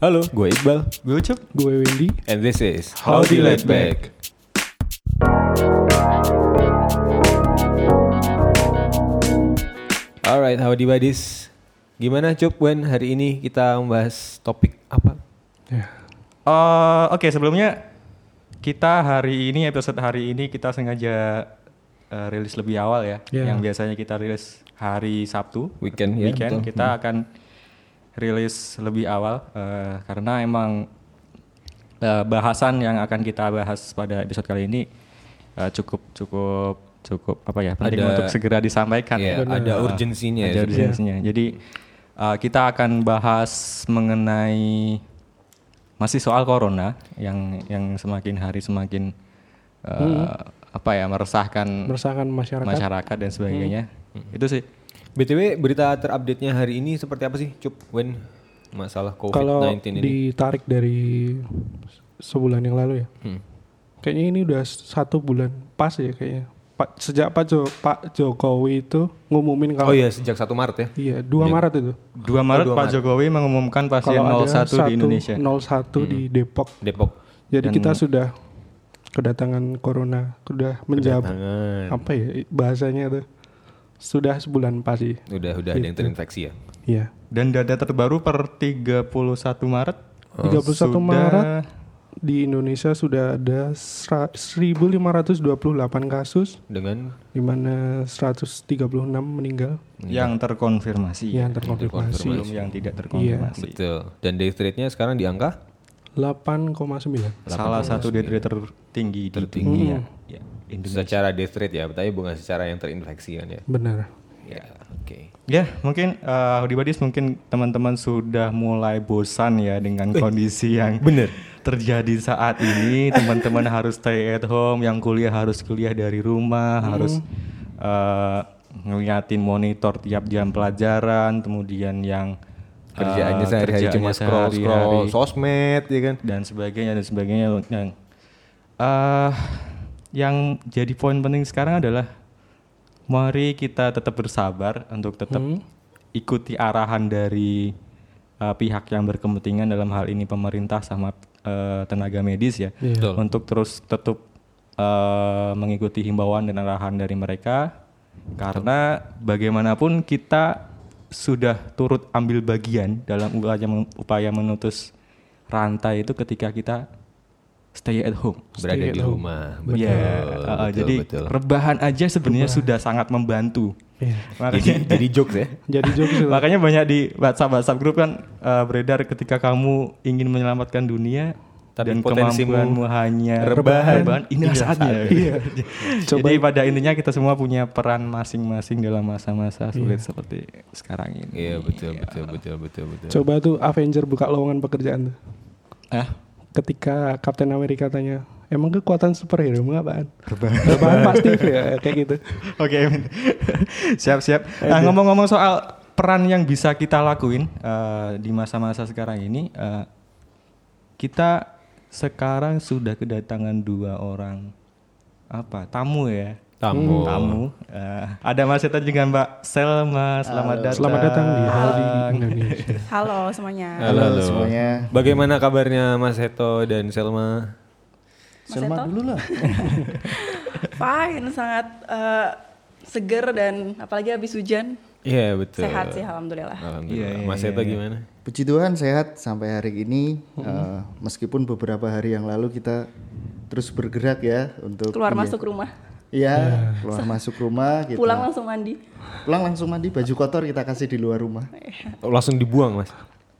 Halo, gue Iqbal. Gue Ucup. Gue Wendy. And this is Howdy Laid Back. Alright, howdy buddies. Gimana Cup, Wen? Hari ini kita membahas topik apa? Ya. Eh, Oke sebelumnya kita hari ini episode hari ini kita sengaja eh, rilis lebih awal ya. Ya. Yang biasanya kita rilis hari Sabtu Weekend ya? weekend betul. kita akan rilis lebih awal eh, karena emang eh, bahasan yang akan kita bahas pada episode kali ini eh, cukup cukup cukup apa ya penting Ada- untuk segera disampaikan Iya, ya. ada urgensinya ya ada sebenarnya. urgensinya. Jadi uh, kita akan bahas mengenai masih soal corona yang yang semakin hari semakin uh, apa ya meresahkan Meresahkan masyarakat. masyarakat dan sebagainya. Itu sih. BTW, berita terupdate-nya hari ini seperti apa sih, Cup, Wen? Masalah Kalau COVID-19 ini. ditarik dari sebulan yang lalu ya. Hmm. Kayaknya ini udah satu bulan pas ya kayaknya. Pak sejak Pak Jo, Pak Jokowi itu ngumumin Oh kalau iya, sejak 1 Maret ya? iya 2 Maret itu. 2 Maret 2 Pak Maret. Jokowi mengumumkan pasien Kalau 01 ada di Indonesia. 01 di Depok. Depok. Jadi Dan- kita sudah kedatangan corona, sudah menjawab apa ya bahasanya itu. Sudah sebulan pas sih. Udah, udah ada yang Gitu. terinfeksi ya? Iya. Dan data terbaru per 31 Maret 31 sudah- Maret di Indonesia sudah ada sera- 1528 kasus Dengan di mana 136 meninggal yang terkonfirmasi. yang terkonfirmasi. Belum yang tidak terkonfirmasi. betul. Dan death rate-nya sekarang di angka 8,9. Salah satu death rate tertinggi di Tertinggi. dunia. Ya, Indonesia. secara death rate ya, tapi bukan secara yang terinfeksi kan ya? Benar. Ya, oke. Ya, mungkin uh, di Badis mungkin teman-teman sudah mulai bosan ya dengan kondisi yang Bener. terjadi saat ini. Teman-teman harus stay at home, yang kuliah harus kuliah dari rumah, harus uh, ngeliatin monitor tiap jam pelajaran, kemudian yang uh, Kerjaannya sehari-hari kerjaannya cuma scroll scroll sehari-hari sosmed ya kan? dan sebagainya dan sebagainya yang eh yang jadi poin penting sekarang adalah mari kita tetap bersabar untuk tetap ikuti arahan dari eh, pihak yang berkepentingan dalam hal ini pemerintah sama eh, tenaga medis ya Iya. Betul. untuk terus tetap eh, mengikuti himbauan dan arahan dari mereka karena bagaimanapun kita sudah turut ambil bagian dalam upaya, upaya menutus rantai itu ketika kita stay at home. Berada Stay at di home. rumah. Ya, Betul, uh, betul, jadi betul. rebahan aja sebenarnya sudah sangat membantu. Iya. Makanya, Jadi, jadi jokes ya? Jadi jokes makanya banyak di WhatsApp WhatsApp grup kan uh, beredar ketika kamu ingin menyelamatkan dunia Tapi dan potensimu kemampuanmu hanya rebahan. inilah saatnya. Iya. Jadi pada intinya kita semua punya peran masing-masing dalam masa-masa sulit seperti sekarang ini. Iya betul betul betul betul betul. Coba tuh Avenger buka lowongan pekerjaan tuh. Ah, Ketika Captain America tanya, emang kekuatan superhero mu apaan? Rebahan pasti ya kayak gitu. Oke, Min. siap-siap. Nah, ngomong-ngomong soal peran yang bisa kita lakuin eh, di masa-masa sekarang ini, eh, kita sekarang sudah kedatangan dua orang apa tamu ya. Tamu. Tamu. Eh, ada Mas Eta juga Mbak Selma. Selamat datang. Selamat datang di Howdy Indonesia. Halo semuanya. Halo, halo. semuanya. Bagaimana kabarnya Mas Heto dan Selma? Mas Selma Eto? dulu lah. Fine, sangat eh, seger dan apalagi habis hujan. Iya betul. Sehat sih alhamdulillah. Alhamdulillah. Iya, iya, Mas Heto gimana? Puji Tuhan sehat sampai hari ini. Eh, meskipun beberapa hari yang lalu kita terus bergerak ya untuk Keluar iya. masuk rumah, Iya, keluar masuk rumah kita. pulang langsung mandi. Pulang langsung mandi baju kotor kita kasih di luar rumah. Oh, langsung dibuang Mas?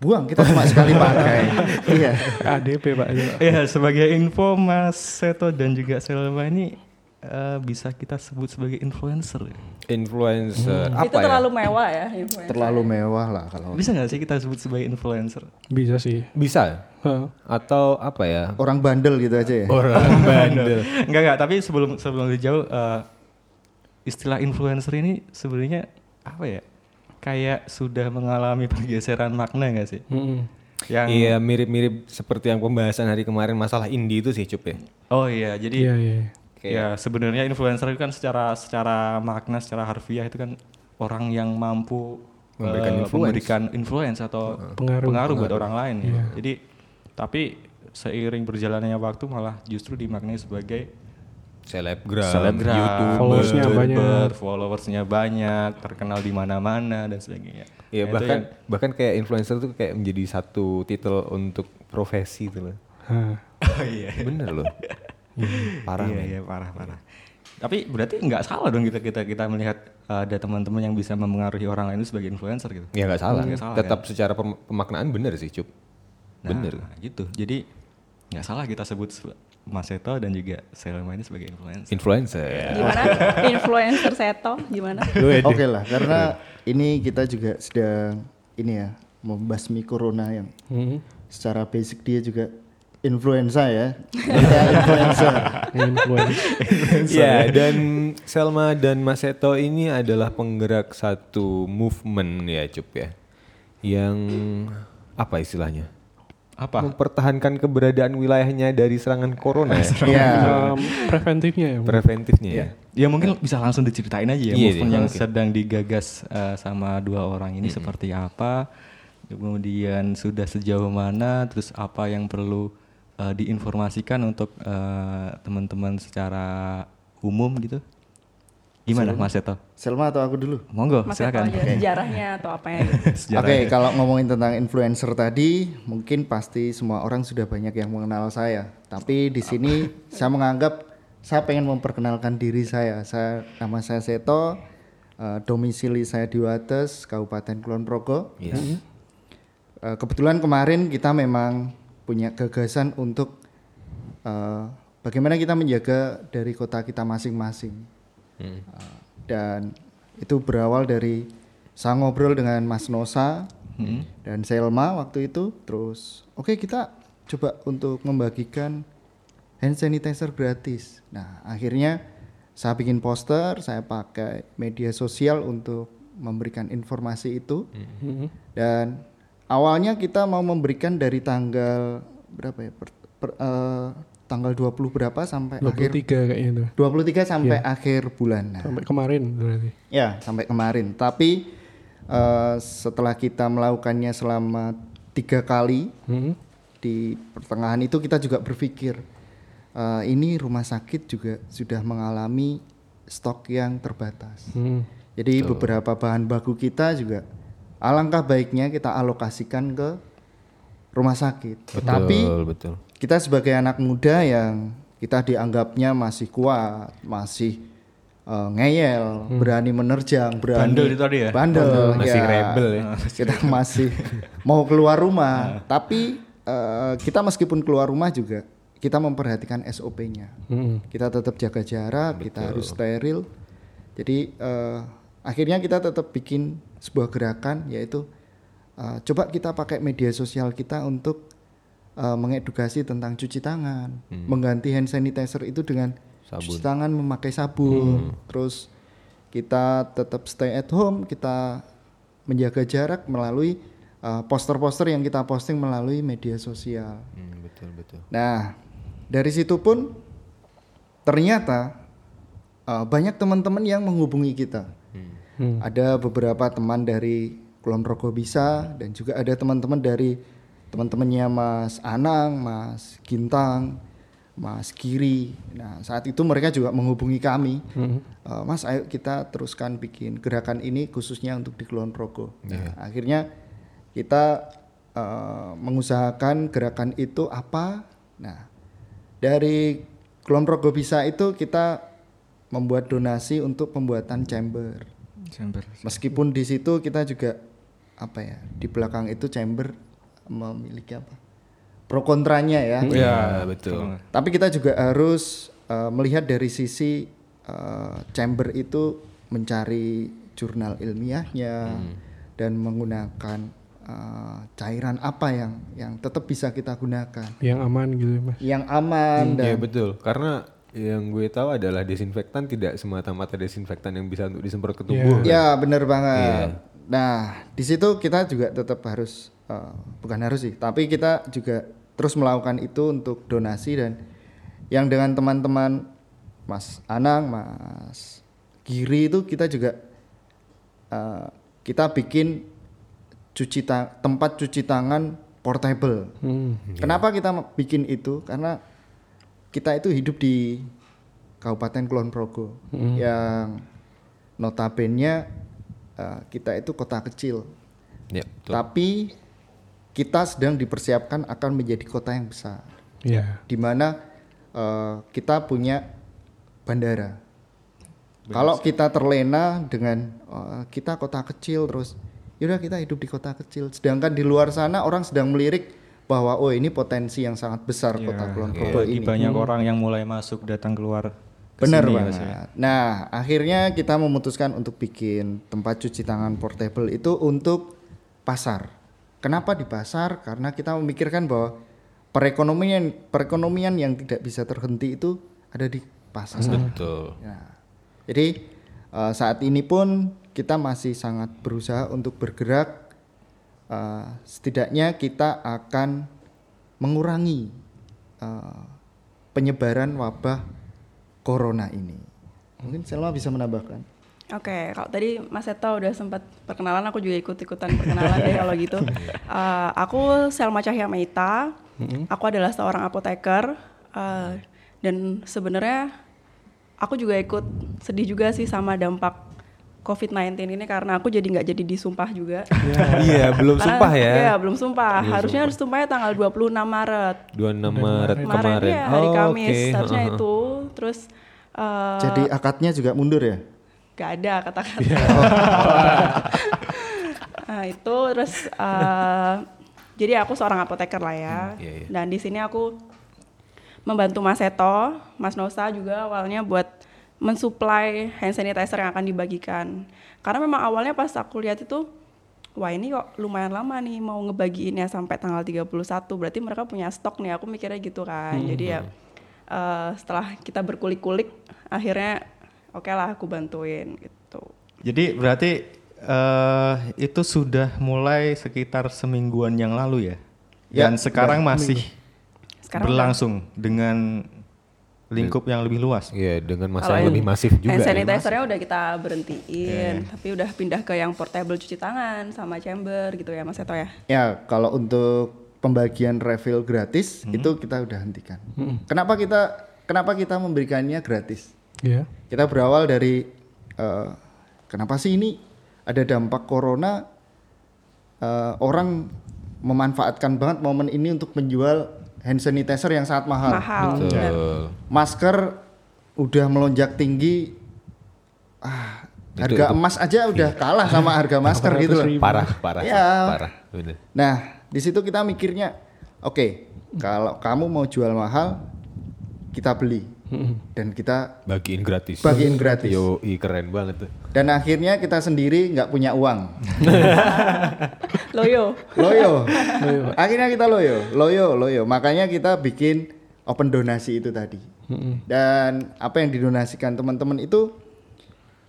Buang kita cuma sekali pakai. iya. ADP Pak. Ya, sebagai info Mas Seto dan juga Selma ini eh, bisa kita sebut sebagai influencer. Influencer Itu apa ya? terlalu mewah ya. influencer. Terlalu mewah lah kalau Bisa nggak sih kita sebut sebagai influencer? Bisa sih. Bisa? Hah. Atau apa ya? orang bandel gitu aja ya. Orang bandel. Enggak enggak, tapi sebelum sebelum lebih jauh eh, istilah influencer ini sebenarnya apa ya? Kayak sudah mengalami pergeseran makna nggak sih? Mm-mm. Yang Iya mirip-mirip seperti yang pembahasan hari kemarin masalah indie itu sih Cup ya. Oh iya, jadi Iya iya. Ya sebenarnya influencer itu kan secara secara makna, secara harfiah itu kan orang yang mampu Memberikan eh, influence. memberikan influence atau Pengaruh. pengaruh, buat orang lain. ya. Iya. Jadi tapi seiring berjalannya waktu malah justru dimaknai sebagai Selebgram, selebgram, YouTube, Followersnya YouTuber, banyak. followersnya banyak, terkenal di mana-mana dan sebagainya. Iya Nah, itu bahkan yang- bahkan kayak influencer tuh kayak menjadi satu titel untuk profesi gitu loh. Oh iya. Bener loh. Parah iya, iya, parah parah. Tapi berarti nggak salah dong kita kita kita melihat uh, ada teman-teman yang bisa mempengaruhi orang lain itu sebagai influencer gitu. Ya nggak salah. Nggak salah, Tetap secara pem- pemaknaan bener sih cup. Nah, Bener. gitu. Jadi nggak salah kita sebut se- Mas Seto dan juga Selma ini sebagai influencer. Influencer. Gimana? Influencer Seto gimana? Oke lah, karena ini kita juga sedang ini ya membasmi corona yang Hmm. secara basic dia juga influenza ya. Kita influencer. Influence. Ya dan Selma dan Mas Seto ini adalah penggerak satu movement ya cup ya. Yang apa istilahnya? Apa? Mempertahankan keberadaan wilayahnya dari serangan corona ya. Iya. Um, preventifnya ya. Preventifnya ya. Ya mungkin bisa langsung diceritain aja ya Iya, movement iya, yang oke. sedang digagas uh, sama dua orang ini seperti apa, kemudian sudah sejauh mana, terus apa yang perlu uh, diinformasikan untuk uh, teman-teman secara umum gitu. Gimana Mas Seto? Selma atau aku dulu? Monggo, Mas Seto silakan. aja sejarahnya atau apa ya? Oke, kalau ngomongin tentang influencer tadi, mungkin pasti semua orang sudah banyak yang mengenal saya. Tapi di sini saya menganggap saya pengen memperkenalkan diri saya. Saya nama saya Seto, eh, domisili saya di Wates, Kabupaten Kulon Progo. Yes. Eh, kebetulan kemarin kita memang punya gagasan untuk eh, bagaimana kita menjaga dari kota kita masing-masing. Hmm. Eh, dan itu berawal dari saya ngobrol dengan Mas Nosa dan Selma waktu itu. Terus oke kita coba untuk membagikan hand sanitizer gratis. Nah akhirnya saya bikin poster, saya pakai media sosial untuk memberikan informasi itu. Hmm. Dan awalnya kita mau memberikan dari tanggal berapa ya? Per, per- eh, tanggal 20 berapa sampai akhir 23 kayaknya itu. 23 sampai akhir bulan. Nah, Sampai kemarin berarti. ya, sampai kemarin. Tapi eh, setelah kita melakukannya selama tiga kali Hmm. di pertengahan itu kita juga berpikir eh, ini rumah sakit juga sudah mengalami stok yang terbatas. Hmm. Jadi beberapa bahan baku kita juga alangkah baiknya kita alokasikan ke rumah sakit. Tapi Betul, betul. kita sebagai anak muda yang kita dianggapnya masih kuat, masih eh, ngeyel, berani menerjang, berani Bandel itu tadi ya? Bandel, Masih ya. rebel ya. Kita masih mau keluar rumah, tapi eh, kita meskipun keluar rumah juga kita memperhatikan SOP-nya. Hmm. Kita tetap jaga jarak, kita harus steril. Jadi eh, akhirnya kita tetap bikin sebuah gerakan yaitu eh, coba kita pakai media sosial kita untuk eh, mengedukasi tentang cuci tangan, mengganti hand sanitizer itu dengan cuci tangan memakai sabun. Terus kita tetap stay at home, kita menjaga jarak melalui eh, poster-poster yang kita posting melalui media sosial. Hmm, betul, betul. Nah, dari situ pun ternyata uh, banyak teman-teman yang menghubungi kita. Hmm. Ada beberapa teman dari Kulon Progo bisa dan juga ada teman-teman dari teman-temannya Mas Anang, Mas Gintang, Mas Giri. Nah, saat itu mereka juga menghubungi kami. Uh, mas, ayo kita teruskan bikin gerakan ini khususnya untuk di Kulon Progo. Nah, akhirnya kita uh, mengusahakan gerakan itu apa? Nah, dari Kulon Progo bisa itu kita membuat donasi untuk pembuatan chamber. Chamber. Meskipun di situ kita juga apa ya di belakang itu chamber memiliki apa pro kontranya ya. Ya, betul. Tapi kita juga harus eh, melihat dari sisi eh, chamber itu mencari jurnal ilmiahnya dan menggunakan eh, cairan apa yang yang tetap bisa kita gunakan, Yang aman gitu ya, Mas. yang aman dan Iya betul, karena yang gue tahu adalah desinfektan tidak semata-mata desinfektan yang bisa untuk disemprot ke tubuh. kan? Ya benar banget. Nah di situ kita juga tetap harus eh, bukan harus sih, tapi kita juga terus melakukan itu untuk donasi dan yang dengan teman-teman Mas Anang, Mas Giri itu kita juga eh, kita bikin cuci ta- tempat cuci tangan portable. Kenapa kita bikin itu? Karena kita itu hidup di Kabupaten Kulon Progo yang notabene uh, kita itu kota kecil, Ya, betul. tapi kita sedang dipersiapkan akan menjadi kota yang besar, Iya. di mana uh, kita punya bandara. Kalau kita terlena dengan uh, kita kota kecil terus, yaudah kita hidup di kota kecil. Sedangkan di luar sana orang sedang melirik bahwa oh ini potensi yang sangat besar kota Kulon Progo Bagi ini. banyak orang yang mulai masuk datang keluar ke Benar banget. Ya. Nah, akhirnya kita memutuskan untuk bikin tempat cuci tangan portable itu untuk pasar. Kenapa di pasar? Karena kita memikirkan bahwa perekonomian perekonomian yang tidak bisa terhenti itu ada di pasar. Betul. Ya. Jadi eh, saat ini pun kita masih sangat berusaha untuk bergerak. Eh, setidaknya kita akan mengurangi eh, penyebaran wabah corona ini. Mungkin Selma bisa menambahkan. Oke, kalau tadi Mas Seto udah sempat perkenalan, aku juga ikut-ikutan perkenalan deh kalau gitu. Eh, aku Selma Cahya Meita, aku adalah seorang apoteker eh, dan sebenarnya aku juga ikut sedih juga sih sama dampak COVID-19 ini karena aku jadi nggak jadi disumpah juga. Iya, belum Karena- sumpah ya. Iya, belum sumpah. Harusnya harus sumpahnya tanggal 26 Maret. 26 Maret kemarin. ya, hari Oh, Kamis. oke. Harusnya Heeh. itu. Terus eh, Jadi akadnya juga mundur ya? Gak ada kata-kata. nah itu terus eh, jadi aku seorang apoteker lah ya. iya, iya. Dan di sini aku membantu Mas Seto, Mas Nosa juga awalnya buat mensuplai hand sanitizer yang akan dibagikan. Karena memang awalnya pas aku lihat itu wah ini kok lumayan lama nih mau ngebagiinnya sampai tanggal 31 berarti mereka punya stok nih aku mikirnya gitu kan. Jadi ya eh, setelah kita berkulik-kulik akhirnya oke lah aku bantuin gitu. Jadi berarti eh itu sudah mulai sekitar semingguan yang lalu ya. Ya, Dan sekarang masih Sekarang berlangsung dengan lingkup yang lebih luas. Iya, dengan masa Kalau yang lebih masif juga. hand ya. sanitizer-nya udah kita berhentiin tapi udah pindah ke yang portable cuci tangan sama chamber gitu ya Mas Eto ya Ya, kalau untuk pembagian refill gratis itu kita udah hentikan. Kenapa kita kenapa kita memberikannya gratis? Iya. Kita berawal dari eh, kenapa sih ini ada dampak corona eh, orang memanfaatkan banget momen ini untuk menjual hand sanitizer yang sangat mahal. mahal benar. Betul. Masker udah melonjak tinggi. Ah, harga emas aja udah kalah sama harga masker gitu loh. Parah, parah, Ya. parah. Bener. Nah, di situ kita mikirnya, oke, kalau kamu mau jual mahal, kita beli dan kita Bagiin gratis. bagiin gratis. Yo, keren banget tuh. Dan akhirnya kita sendiri nggak punya uang. loyo Loyo. akhirnya kita loyo, loyo, loyo. Makanya kita bikin open donasi itu tadi. Dan apa yang didonasikan teman-teman itu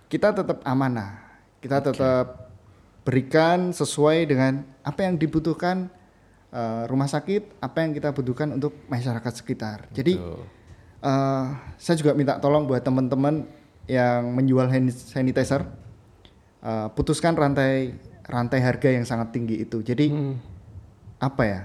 kita tetap amanah. Kita tetap berikan sesuai dengan apa yang dibutuhkan eh, rumah sakit, apa yang kita butuhkan untuk masyarakat sekitar. Jadi eh, saya juga minta tolong buat teman-teman yang menjual hand sanitizer, eh, putuskan rantai rantai harga yang sangat tinggi itu. Jadi apa ya?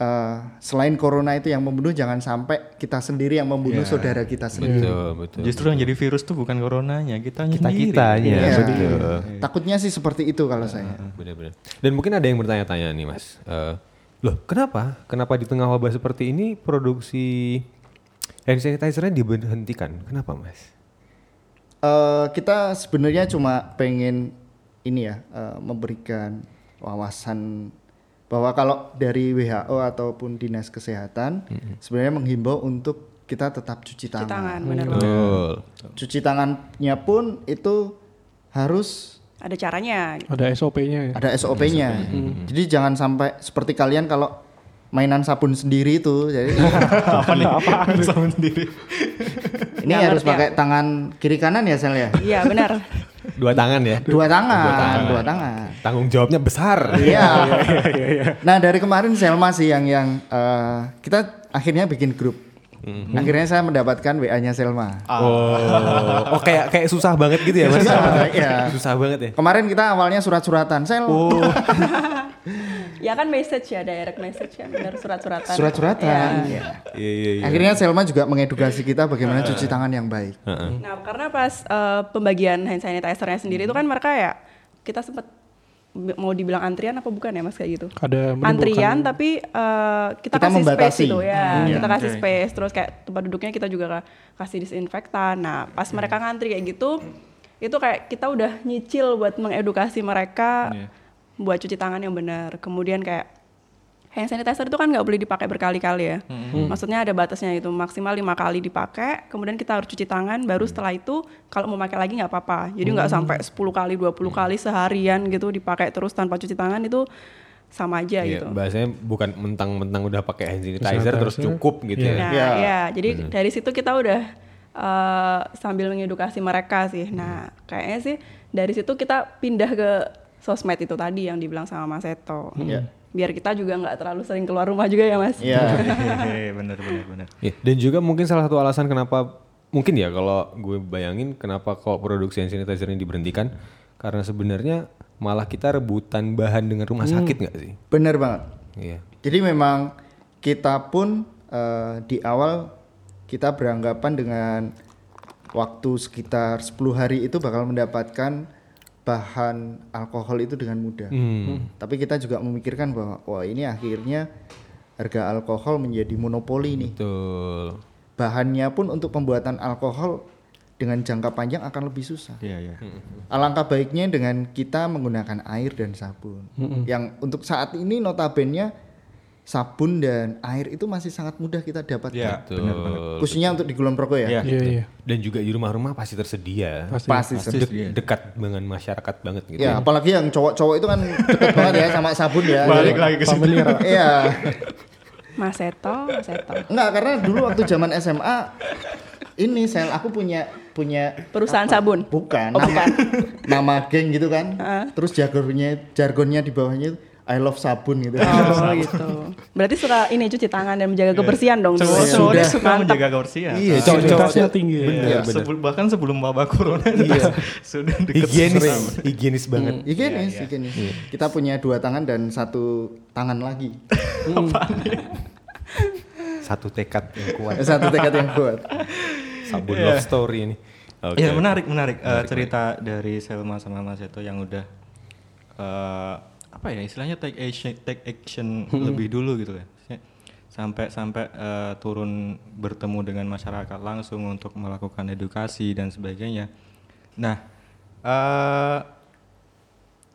eh, selain corona itu yang membunuh, jangan sampai kita sendiri yang membunuh saudara kita sendiri. Betul, betul. Justru yang jadi virus tuh bukan coronanya, kita kita sendiri. kitanya, Iya. betul. Takutnya sih seperti itu kalau saya. Benar-benar. Dan mungkin ada yang bertanya-tanya nih, Mas. Eh, loh, kenapa? Kenapa di tengah wabah seperti ini produksi hand sanitizer-nya diberhentikan? Kenapa, Mas? Eh, kita sebenarnya cuma pengen ini ya eh, memberikan wawasan bahwa kalau dari WHO ataupun dinas kesehatan sebenarnya menghimbau untuk kita tetap cuci cuci tangan. tangan benar Betul. Cuci tangannya pun itu harus ada caranya Ada SOP-nya ya. ada SOP-nya. Jadi jangan sampai seperti kalian kalau mainan sabun sendiri itu jadi apa nih? Apa sama sendiri? ini Nggak harus pakai tangan kiri kanan ya Sel ya. iya benar Dua tangan ya. Dua tangan, dua tangan. Tanggung jawabnya besar. Iya. Nah dari kemarin Selma sih yang yang eh, kita akhirnya bikin grup Akhirnya saya mendapatkan WA-nya Selma. Oh, oh kayak kayak susah banget gitu ya mas? Iya. Susah banget ya. Kemarin kita awalnya surat-suratan, Sel. Ya kan message ya, direct message kan, benar surat-suratan. Surat-suratan. Ya. Iya. Iya iya iya. Akhirnya Selma juga mengedukasi kita bagaimana cuci tangan yang baik. Nah, karena pas eh, pembagian hand sanitizer-nya sendiri itu kan mereka ya kita sempat mau dibilang antrian apa bukan ya Mas kayak gitu. Ada Antrian tapi eh, kita, Kita kasih membatasi. space itu ya. Hmm. Kita kasih Oke. space terus kayak tempat duduknya kita juga ka- kasih disinfektan. Nah, pas mereka ngantri kayak gitu itu kayak kita udah nyicil buat mengedukasi mereka Iya. buat cuci tangan yang benar. Kemudian kayak hand sanitizer itu kan nggak boleh dipakai berkali-kali ya. Maksudnya ada batasnya itu maksimal lima kali dipakai, kemudian kita harus cuci tangan, baru setelah itu kalau mau pakai lagi nggak apa-apa. Jadi nggak sampai 10 kali, 20 kali seharian gitu dipakai terus tanpa cuci tangan itu sama aja Iya, gitu. bahasanya bukan mentang-mentang udah pakai hand sanitizer terus cukup gitu Iya. ya. Nah, Ya. ya, jadi dari situ kita udah eh, sambil mengedukasi mereka sih. Nah, kayaknya sih dari situ kita pindah ke sosmed itu tadi yang dibilang sama Mas Eto. Iya. Biar kita juga nggak terlalu sering keluar rumah juga ya, Mas. Iya. Hehehe, bener bener bener. Iya, Dan juga mungkin salah satu alasan kenapa mungkin ya kalau gue bayangin kenapa kok produksi hand sanitizer ini diberhentikan karena sebenarnya malah kita rebutan bahan dengan rumah sakit nggak sih? Bener banget. Iya. Jadi memang kita pun eh, di awal kita beranggapan dengan waktu sekitar 10 hari itu bakal mendapatkan bahan alkohol itu dengan mudah. Hmm. Tapi kita juga memikirkan bahwa wah ini akhirnya harga alkohol menjadi monopoli nih. Betul. Bahannya pun untuk pembuatan alkohol dengan jangka panjang akan lebih susah. Iya iya. Alangkah baiknya dengan kita menggunakan air dan sabun. Yang untuk saat ini notabene sabun dan air itu masih sangat mudah kita dapatkan. Iya bener bener. Khususnya untuk di Kulon Progo ya. Iya. Iya iya. Dan juga di rumah-rumah pasti tersedia. Pasti. Pasti. Pasti sedih. sedia. Dekat dengan masyarakat banget gitu. Ya, apalagi yang cowok-cowok itu kan dekat banget ya sama sabun ya. Balik lagi ke situ. Familiar. Iya. Mas Eto, Mas Eto. Enggak, karena dulu waktu zaman SMA ini sel aku punya punya Perusahaan sabun. bukan Oh, nama bukan. nama geng gitu kan. Terus jargonnya jargonnya di bawahnya itu, I love sabun gitu. Oh gitu. Berarti suka ini cuci tangan dan menjaga kebersihan dong. Cowok cowok Sudah. suka Mantap. menjaga kebersihan. Iya, Kualitasnya tinggi. ya. Bener, Ya, bener. sebelum- bahkan sebelum wabah corona iya. sudah dekat Higienis, sama- higienis banget. Higienis, higienis. Kita punya dua tangan dan satu tangan lagi. Satu tekad yang kuat. satu tekad yang kuat. Sabun love story ini. Oke. Ya menarik menarik, Eh, cerita dari Selma sama Mas Eto yang udah eh, apa ya istilahnya take action take action lebih dulu gitu ya sampai sampai eh, turun bertemu dengan masyarakat langsung untuk melakukan edukasi dan sebagainya. Nah eh,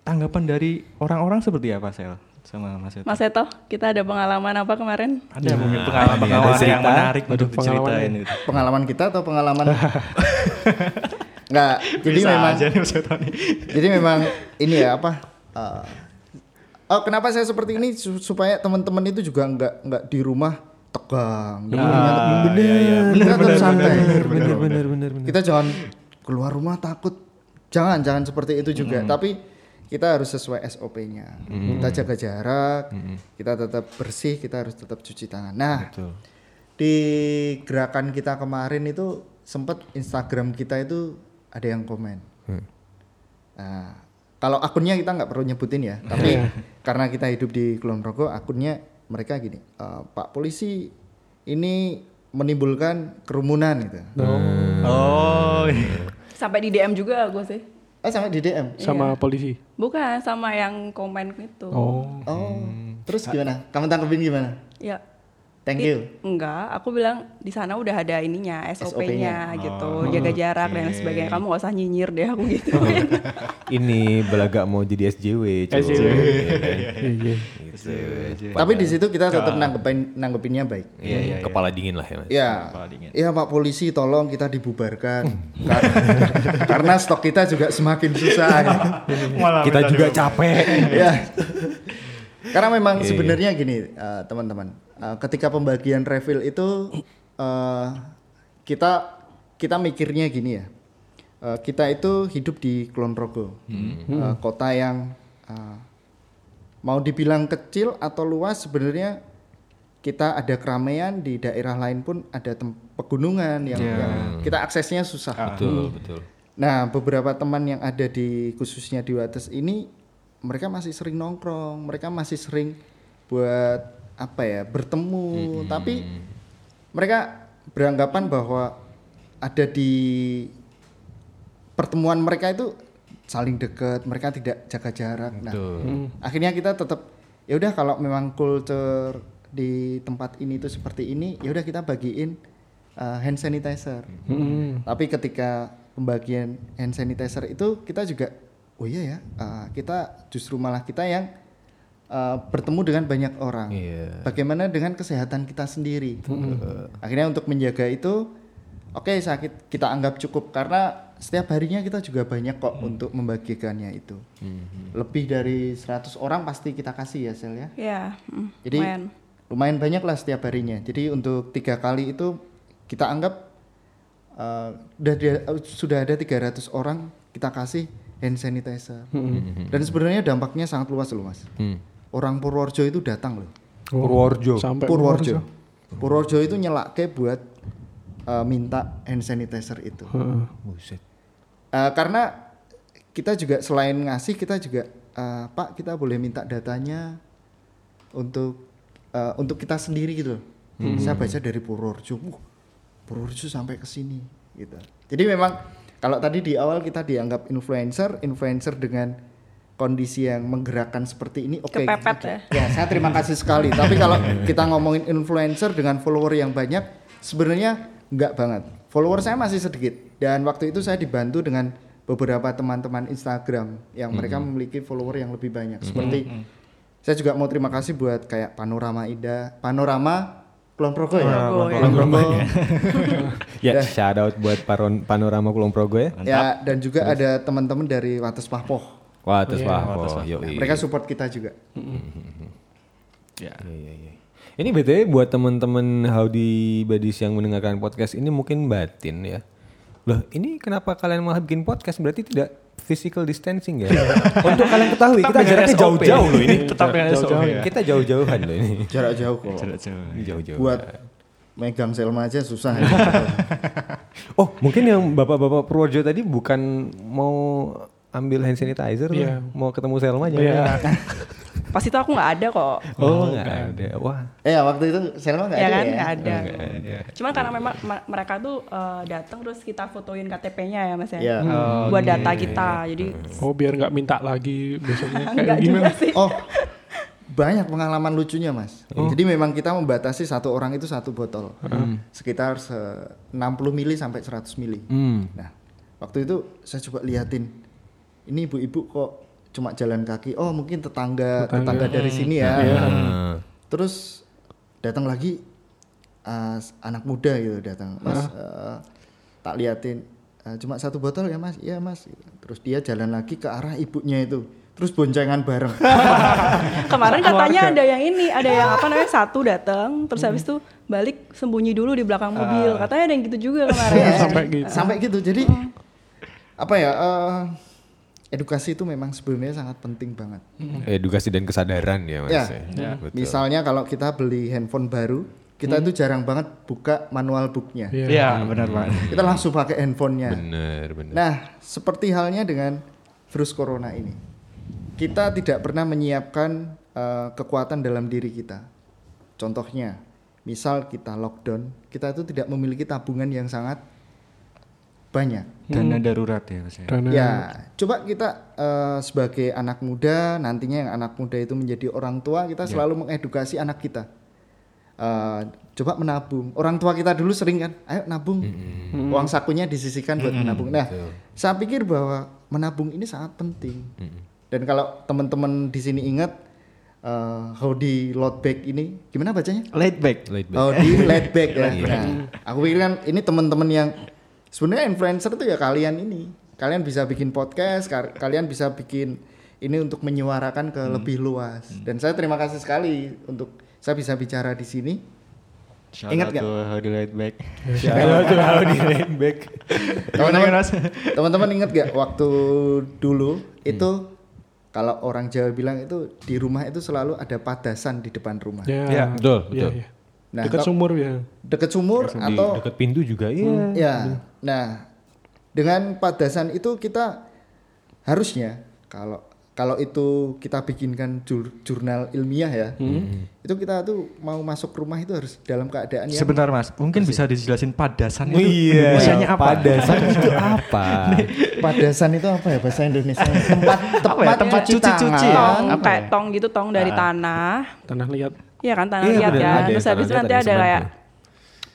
tanggapan dari orang-orang seperti apa Sel sama Mas Eto? Mas Eto, kita ada pengalaman apa kemarin? Ada mungkin Nah, pengalaman-pengalaman ada yang menarik untuk pengalaman diceritain gitu. Pengalaman kita atau pengalaman Enggak, jadi Bisa memang aja nih Mas Eto nih. jadi memang ini ya apa? uh, oh, kenapa saya seperti ini Su- supaya teman-teman itu juga enggak enggak di rumah tegang. rumahnya tegang. bener, Kita santai. bener, bener, bener, bener. Kita jangan keluar rumah takut. Jangan, jangan seperti itu juga. Tapi kita harus sesuai SOP-nya. Kita jaga jarak, kita tetap bersih, kita harus tetap cuci tangan. Nah, Betul. di gerakan kita kemarin itu sempat Instagram kita itu ada yang komen. Hmm. Nah, kalau akunnya kita nggak perlu nyebutin ya, tapi karena kita hidup di Kulon Progo, akunnya mereka gini, "Eh, Pak polisi ini menimbulkan kerumunan gitu. Oh, iya. Sampai di DM juga gue sih. Oh sampai di DM. Sama polisi. Bukan sama yang komen itu. Oh. Oh, terus gimana? Kamu tangkepin gimana? Ya. Thank you. Enggak, aku bilang di sana udah ada ininya, SOP-nya. SOP-nya gitu, jaga jarak dan lain sebagainya. Kamu gak usah nyinyir deh aku gitu. Ini belaga mau jadi SJW. cuy. SJW. Iya? Iya. Gitu. Tapi di situ kita tetap nanggepin nanggepinnya baik. Iya, iya, Kepala dingin lah ya mas. Ya, Kepala dingin. ya Pak Polisi tolong kita dibubarkan karena, karena stok kita juga semakin susah. ya. Malah Kita juga capek. ya. Karena memang Iya, sebenarnya gini eh, teman-teman, Eh, ketika pembagian refill itu eh, kita kita mikirnya gini ya, Eh, kita itu hidup di Kulon Progo, Eh, kota yang eh, mau dibilang kecil atau luas sebenarnya kita ada keramaian di daerah lain pun ada pegunungan yang, yang kita aksesnya susah. Betul, betul. Nah, beberapa teman yang ada di khususnya di Wates ini mereka masih sering nongkrong, mereka masih sering buat apa ya, bertemu, tapi mereka beranggapan bahwa ada di pertemuan mereka itu saling dekat, mereka tidak jaga jarak. Nah, Betul. akhirnya kita tetap ya udah kalau memang culture di tempat ini itu seperti ini, ya udah kita bagiin uh, hand sanitizer. Tapi ketika pembagian hand sanitizer itu kita juga oh iya ya, uh, kita justru malah kita yang uh, bertemu dengan banyak orang. Iya. Bagaimana dengan kesehatan kita sendiri? Akhirnya untuk menjaga itu oke sakit kita anggap cukup karena setiap harinya kita juga banyak kok untuk membagikannya itu. Lebih dari 100 orang pasti kita kasih ya Sel ya. Ya, mm, Jadi lumayan. lumayan banyak lah setiap harinya. Jadi untuk tiga kali itu kita anggap uh, udah dia- uh, sudah ada 300 orang kita kasih hand sanitizer. Dan sebenarnya dampaknya sangat luas loh mas. Hmm. Orang Purworejo itu datang loh. Purworejo. Sampai Purworejo. Purworejo itu nyelake buat uh, minta hand sanitizer itu. Buset. Uh, karena kita juga selain ngasih kita juga uh, Pak kita boleh minta datanya untuk uh, untuk kita sendiri gitu. loh. Saya baca dari Purworejo, Wuh, Purworejo sampai ke sini gitu. Jadi memang kalau tadi di awal kita dianggap influencer, influencer dengan kondisi yang menggerakkan seperti ini, oke. Kepepet kita- ya, saya terima kasih sekali. Tapi kalau kita ngomongin influencer dengan follower yang banyak, sebenarnya enggak banget. Follower saya masih sedikit dan waktu itu saya dibantu dengan beberapa teman-teman Instagram yang mereka memiliki follower yang lebih banyak. Seperti saya juga mau terima kasih buat kayak Panorama Ida, Panorama Kulon Progo ya. Progo, ya. Kulon Progo. Ya, shout out buat panorama Kulon Progo ya. ya dan juga ada teman-teman dari Wates Pahpoh. Wah, terus wah, oh, yo, Nah, mereka support kita juga. Ya. Iya, iya, iya. Ini btw buat teman-teman Howdy Badis yang mendengarkan podcast ini mungkin batin ya. Loh, ini kenapa kalian malah bikin podcast? Berarti tidak physical distancing ya? Untuk kalian ketahui, kita jaraknya jauh-jauh loh ini. Tetap dengan SOP ya. Kita jauh-jauhan loh ini. Jarak jauh kok. Jauh-jauh. Jauh-jauh. Buat megang Selma aja susah. Oh, mungkin yang bapak-bapak Purworejo tadi bukan mau ambil hand sanitizer, tuh, Iya. mau ketemu Selma aja. Iya. Pas itu aku nggak ada kok. Oh, enggak ada. Wah. eh waktu itu Selma nggak ya ada kan ya? nggak ada. Cuman karena memang ma- mereka tuh eh, datang terus kita fotoin KTP-nya ya mas ya. Iya. Buat data kita. Jadi Oh biar nggak minta lagi besoknya kayak gimana? sih. Oh, banyak pengalaman lucunya mas. Jadi memang kita membatasi satu orang itu satu botol, sekitar se- 60 mili sampai 100 mili. Hmm. Nah, waktu itu saya coba liatin, ini ibu-ibu kok cuma jalan kaki. Oh mungkin tetangga, tetangga, dari sini ya. Nah. Terus datang lagi uh, anak muda gitu datang, mas. uh, tak liatin, "Uh, cuma satu botol ya mas, iya mas. Terus dia jalan lagi ke arah ibunya itu, terus boncengan bareng. Kemarin katanya ada yang ini, ada yang apa namanya satu datang, terus habis itu balik sembunyi dulu di belakang mobil. Katanya ada yang gitu juga kemarin. Sampai gitu. Sampai gitu. Jadi apa ya? eh, edukasi itu memang sebenarnya sangat penting banget. Edukasi dan kesadaran ya, Mas. Ya, ya. Betul. misalnya kalau kita beli handphone baru, kita itu jarang banget buka manual booknya. Iya. Iya, benar Pak. Kita langsung pakai handphonenya. Bener, bener. Nah, seperti halnya dengan virus corona ini, kita tidak pernah menyiapkan eh, kekuatan dalam diri kita. Contohnya, misal kita lockdown, kita itu tidak memiliki tabungan yang sangat banyak. Dana darurat ya Mas ya. Dana Ya, coba kita eh, sebagai anak muda, nantinya yang anak muda itu menjadi orang tua, kita selalu mengedukasi anak kita. Eh, coba menabung. Orang tua kita dulu sering kan, ayo nabung. Uang sakunya disisihkan buat menabung. Nah, saya pikir bahwa menabung ini sangat penting. Dan kalau teman-teman di sini ingat eh Howdy Bag ini gimana bacanya? Late back. Late back. Howdy Laid Back ya. Nah, aku pikir kan ini teman-teman yang sebenarnya influencer itu ya kalian ini. Kalian bisa bikin podcast, ka- kalian bisa bikin ini untuk menyuarakan ke lebih luas. Dan saya terima kasih sekali untuk saya bisa bicara di sini. Shout Ingat out nggak? to Howdy Late Back. Howdy late back. Teman-teman, Mas? teman-teman ingat gak waktu dulu itu kalau orang Jawa bilang itu di rumah itu selalu ada padasan di depan rumah. Ya. Iya, betul, Iya, betul. iya. Nah, Dekat sumur ya. deket sumur atau dekat pintu juga iya. ya. Nah, dengan padasan itu kita harusnya kalau kalau itu kita bikinkan jur- jurnal ilmiah ya, itu kita tuh mau masuk rumah itu harus dalam keadaan yang Sebentar mas, mungkin bisa dijelasin padasan itu iya. Indonesianya apa? Padasan itu apa? padasan itu apa ya bahasa Indonesia? tempat tempat, Tempat cuci, cuci-cuci tangan. ya? tong apa kayak ya? tong gitu tong dari tanah Tanah liat. Iya kan tanah Iya, liat kan Ada terus habis nanti ada kayak.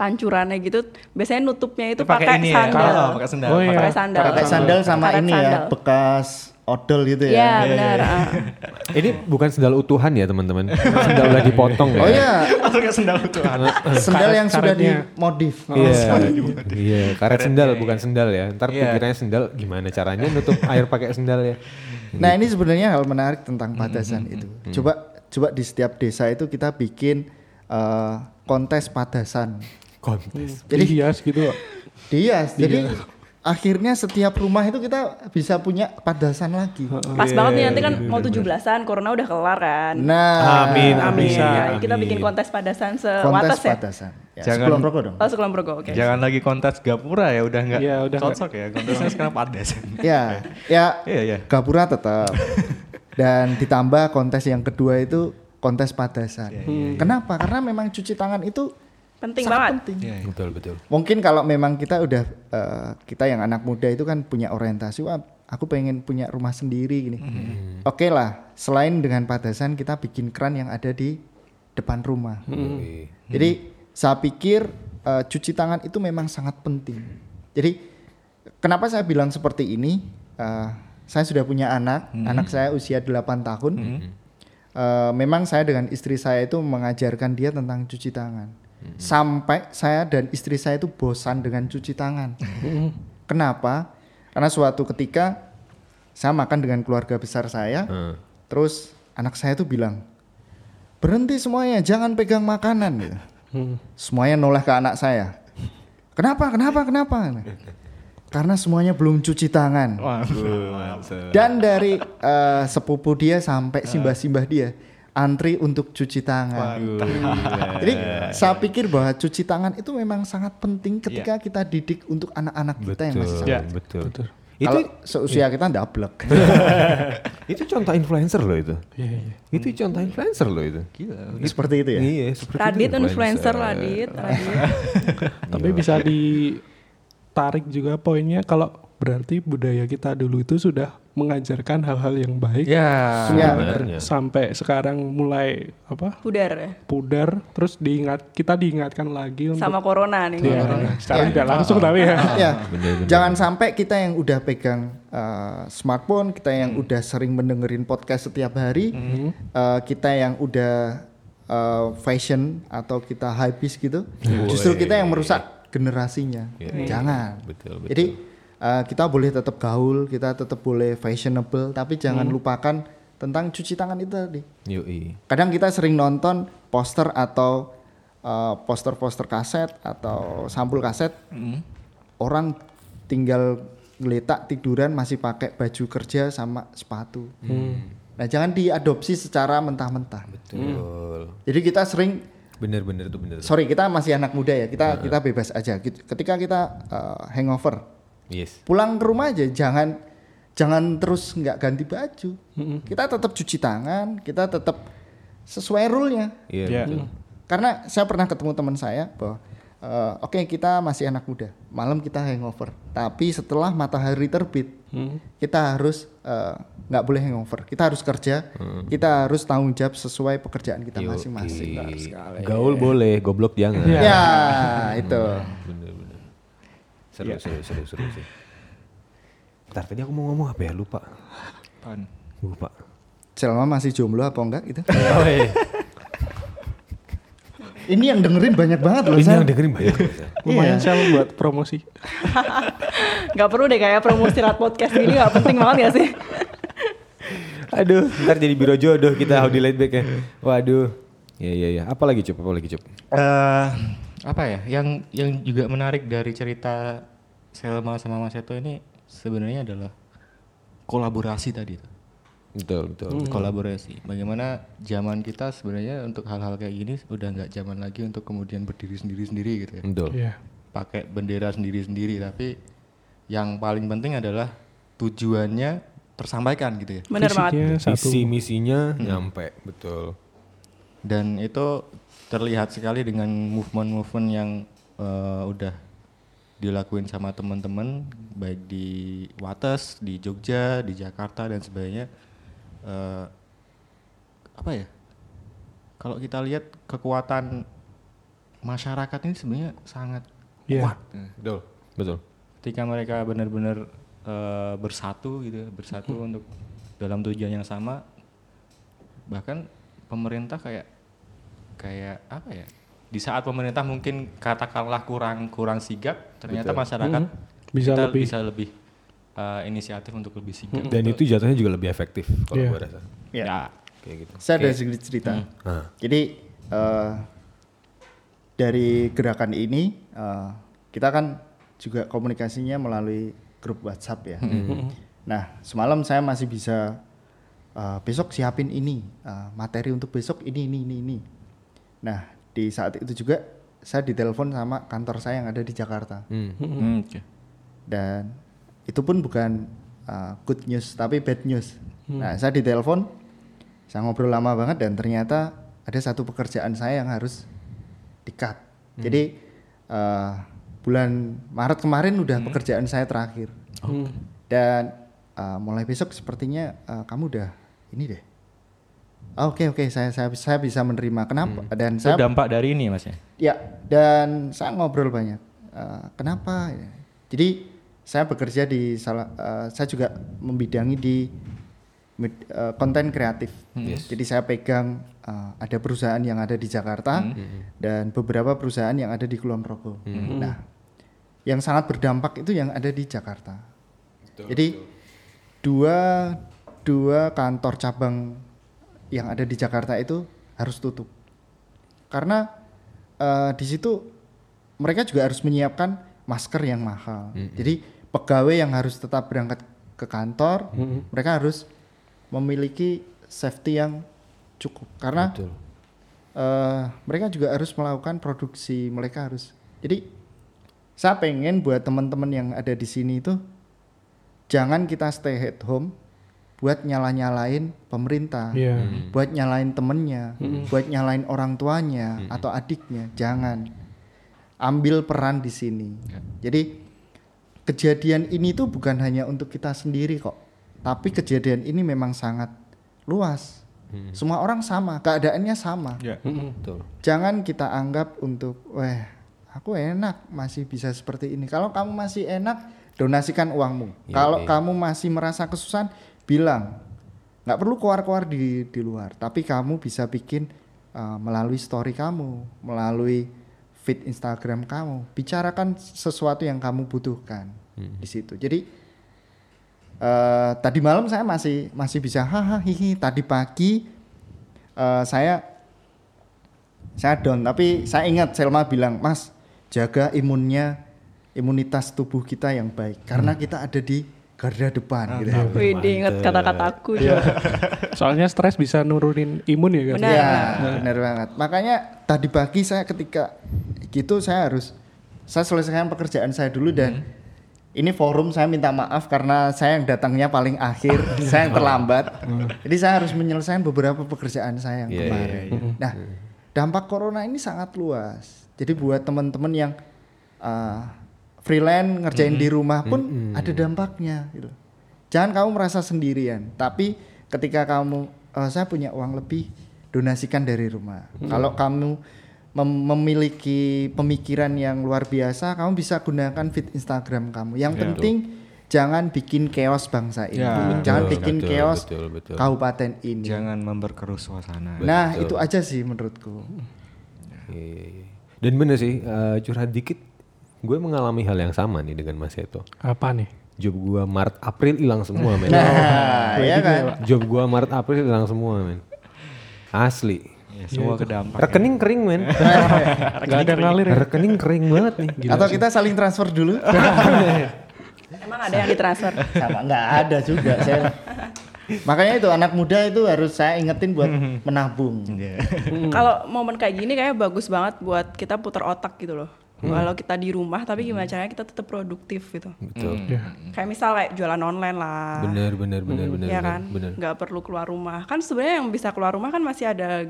Pancurannya gitu biasanya nutupnya itu Pakai ya? sandal Oh, pakai sandal. Oh, iya. pakai sandal Pakai sandal sama Karet ini sandal. ya, bekas odol gitu ya. Iya benar. ah. Ini bukan sendal utuhan ya teman-teman. Sendal udah dipotong ya. Oh iya, Pakai sendal utuhan. sendal yang sudah dimodif. Iya, iya, karet sendal bukan sendal ya. Ntar Iya. pikirannya sendal gimana caranya nutup air pakai sendal ya. Nah ini sebenarnya hal menarik tentang padasan itu. Coba coba di setiap desa itu kita bikin eh, kontes padasan. Kontes. Jadi Dihias gitu. Dias. Jadi akhirnya setiap rumah itu kita bisa punya padasan lagi. Pas banget nih nanti kan mau 17-an, corona udah kelar kan. Nah, Amin, Amin. bisa. Ya, kita bikin kontes padasan kontes sewates ya. padasan. Ya, Jangan- sebelum rokok dong. Oh, sekolah Progo, oke. Jangan lagi kontes gapura ya, udah nggak Iya, udah cocok ya. Kontesnya sekarang padasan. Ya, ya Iya, iya. gapura tetap. Dan ditambah kontes yang kedua itu kontes padasan. Kenapa? Karena memang cuci tangan itu Penting sangat banget. penting. Betul betul. Mungkin kalau memang kita udah eh, kita yang anak muda itu kan punya orientasi wah aku pengen punya rumah sendiri gini. Oke lah, selain dengan padasan kita bikin keran yang ada di depan rumah. Yoi. Jadi saya pikir eh, cuci tangan itu memang sangat penting. Jadi kenapa saya bilang seperti ini? Eh, saya sudah punya anak, anak saya usia 8 tahun. Eh, memang saya dengan istri saya itu mengajarkan dia tentang cuci tangan. Sampai saya dan istri saya itu bosan dengan cuci tangan. Kenapa? Karena suatu ketika saya makan dengan keluarga besar saya, Hmm. terus anak saya tuh bilang, berhenti semuanya, jangan pegang makanan. Gitu. Semuanya noleh ke anak saya. Kenapa? Kenapa? Kenapa? Karena semuanya belum cuci tangan. Dan dari eh, sepupu dia sampai simbah-simbah dia antri untuk cuci tangan. Jadi saya pikir bahwa cuci tangan itu memang sangat penting ketika kita didik untuk anak-anak kita yang masih sangat. betul. Betul. Itu Kalau seusia kita ndablek. itu contoh influencer loh itu. Iya, iya. Itu contoh influencer loh itu. Seperti itu ya. Iya, seperti Radit itu influencer Radit, Radit. Tapi bisa ditarik juga poinnya kalau berarti budaya kita dulu itu sudah mengajarkan hal-hal yang baik Ya. Ya. Sebenarnya. sampai sekarang mulai apa Pudar ya. pudar terus diingat kita diingatkan lagi untuk Sama corona nih. Iya, corona. sekarang Ya. tidak langsung tapi ya Ya, jangan sampai kita yang udah pegang uh, smartphone, kita yang udah sering mendengerin podcast setiap hari, uh, kita yang udah uh, fashion atau kita hypebeast gitu, justru kita yang merusak generasinya. Jangan. Betul, betul. Jadi uh, kita boleh tetap gaul, kita tetap boleh fashionable, tapi jangan lupakan tentang cuci tangan itu tadi. Yoi. Kadang kita sering nonton poster atau uh, poster-poster kaset atau sampul kaset, orang tinggal ngeletak tiduran masih pakai baju kerja sama sepatu. Nah jangan diadopsi secara mentah-mentah. Betul. Jadi kita sering, Bener-bener itu bener. sorry kita masih anak muda ya, kita kita bebas aja. Ketika kita uh, hangover, Yes. pulang ke rumah aja jangan jangan terus nggak ganti baju. Kita tetap cuci tangan, kita tetap sesuai rule-nya. Iya, Iya. betul. Karena saya pernah ketemu teman saya bahwa eh, oke kita masih anak muda, malam kita hangover. Tapi setelah matahari terbit, kita harus eh, nggak boleh hangover. Kita harus kerja, kita harus tanggung jawab sesuai pekerjaan kita masing-masing. Gaul boleh, goblok jangan. Ya, itu. Bener-bener. Seru, seru, seru, seru sih. Bentar, tadi aku mau ngomong apa ya? Lupa. Apaan? Lupa. Selama masih jomblo apa enggak gitu? Oh, iya. Ini yang dengerin banyak banget loh. Ini Sal. yang dengerin banyak. lumayan sel buat promosi Gak perlu deh kayak promosi rat podcast gini gak penting banget gak sih? Aduh, ntar jadi biro jodoh kita Laid Back ya. Waduh. Iya, iya, iya. Apa lagi, Cup? Apa lagi, Cup? Eh, apa ya? Yang yang juga menarik dari cerita Selma sama Mas Eto ini sebenarnya adalah kolaborasi tadi tuh. Betul, betul. Hmm. kolaborasi. Bagaimana zaman kita sebenarnya untuk hal-hal kayak gini udah nggak zaman lagi untuk kemudian berdiri sendiri-sendiri gitu ya. Betul. Iya. Pakai bendera sendiri-sendiri tapi yang paling penting adalah tujuannya tersampaikan gitu ya. Bener banget. Visi misinya nyampe, betul. Dan itu terlihat sekali dengan movement-movement yang eh, udah dilakuin sama teman-teman baik di Wates, di Jogja, di Jakarta dan sebagainya. Eh, apa ya? Kalau kita lihat kekuatan masyarakat ini sebenarnya sangat Iya. kuat. Betul. Betul. Ketika mereka benar-benar eh, bersatu gitu, ya, bersatu untuk dalam tujuan yang sama, bahkan pemerintah kayak kayak apa ya? Di saat pemerintah mungkin katakanlah kurang kurang sigap, ternyata masyarakat Bisa kita lebih. bisa lebih eh, inisiatif untuk lebih sigap. Dan itu jatuhnya juga lebih efektif kalau Iya. gua rasa. Ya. Ya, Kayak gitu. Saya ada sedikit cerita. Ah. Jadi eh, dari gerakan ini eh, kita kan juga komunikasinya melalui grup WhatsApp ya. Nah semalam saya masih bisa eh, besok siapin ini eh, materi untuk besok ini ini ini ini. Nah di saat itu juga saya ditelepon sama kantor saya yang ada di Jakarta Hmm. Hmm, oke. dan itu pun bukan uh, good news tapi bad news. Nah saya ditelepon, saya ngobrol lama banget dan ternyata ada satu pekerjaan saya yang harus di-cut. Jadi uh, bulan Maret kemarin udah pekerjaan saya terakhir Hmm. dan uh, mulai besok sepertinya uh, kamu udah ini deh. Oh, Oke oke saya saya saya bisa menerima. Kenapa? Dan Itu saya dampak dari ini mas ya. Ya, dan saya ngobrol banyak. Eh, kenapa? ya? Jadi saya bekerja di salah, eh, saya juga membidangi di eh, konten kreatif. Jadi saya pegang eh, ada perusahaan yang ada di Jakarta dan beberapa perusahaan yang ada di Kulon Progo. Nah, yang sangat berdampak itu yang ada di Jakarta. Jadi dua dua kantor cabang yang ada di Jakarta itu harus tutup karena eh, di situ mereka juga harus menyiapkan masker yang mahal. Jadi pegawai yang harus tetap berangkat ke kantor, mereka harus memiliki safety yang cukup karena Betul. eh, mereka juga harus melakukan produksi, mereka harus. Jadi saya pengen buat teman-teman yang ada di sini itu jangan kita stay at home buat nyala-nyalain pemerintah Iya. buat nyalain temennya, buat nyalain orang tuanya atau adiknya, jangan ambil peran di sini. Jadi kejadian ini tuh bukan hanya untuk kita sendiri kok, tapi kejadian ini memang sangat luas. Semua orang sama, keadaannya sama. Ya. Betul. Jangan kita anggap untuk, weh, aku enak masih bisa seperti ini. Kalau kamu masih enak, donasikan uangmu. Iya, Kalau iya. kamu masih merasa kesusahan, bilang. Nggak perlu keluar-keluar di di luar, tapi kamu bisa bikin uh, melalui story kamu, melalui feed Instagram kamu, bicarakan sesuatu yang kamu butuhkan Hmm. di situ. Jadi eh, tadi malam saya masih masih bisa hahaha hihi. Tadi pagi eh, saya saya down tapi saya ingat Selma bilang mas jaga imunnya imunitas tubuh kita yang baik karena kita ada di garda depan gitu. Wih, inget kata-kataku juga. Soalnya stres bisa nurunin imun ya kan. Benar. Ya, benar banget. Makanya tadi pagi saya ketika gitu saya harus saya selesaikan pekerjaan saya dulu dan ini forum saya minta maaf karena saya yang datangnya paling akhir, saya yang terlambat. Jadi saya harus menyelesaikan beberapa pekerjaan saya yang Iya, kemarin. Nah, dampak corona ini sangat luas. Jadi buat teman-teman yang uh, freelance ngerjain di rumah pun ada dampaknya gitu. Jangan kamu merasa sendirian, tapi ketika kamu "Eh, saya punya uang lebih, donasikan dari rumah. Kalau kamu mem- memiliki pemikiran yang luar biasa, kamu bisa gunakan feed Instagram kamu. Yang penting jangan bikin chaos bangsa ini. Ya, jangan betul, bikin betul, chaos betul, betul. kabupaten ini. Jangan memperkeruh suasana. Nah, itu aja sih menurutku. Iya, iya, iya. Dan bener sih, eh, curhat dikit, gue mengalami hal yang sama nih dengan Mas Seto. Apa nih? Job gue Maret April hilang semua men. Nah, ya kan? Job gue Maret April hilang semua men. Asli. Ya, semua kedampak. Rekening kering men. Gak ada ngalir ya. Rekening kering banget nih. Atau kita saling transfer dulu? Emang ada yang ditransfer? Sama nggak ada juga. Saya Makanya itu anak muda itu harus saya ingetin buat menabung. Iya. Kalau momen kayak gini kayak bagus banget buat kita putar otak gitu loh. Walau kita di rumah tapi gimana caranya kita tetap produktif gitu. Betul. Ya. Kayak misal kayak jualan online lah. Bener bener bener bener. Iya kan? Bener. Nggak perlu keluar rumah. Kan sebenarnya yang bisa keluar rumah kan masih ada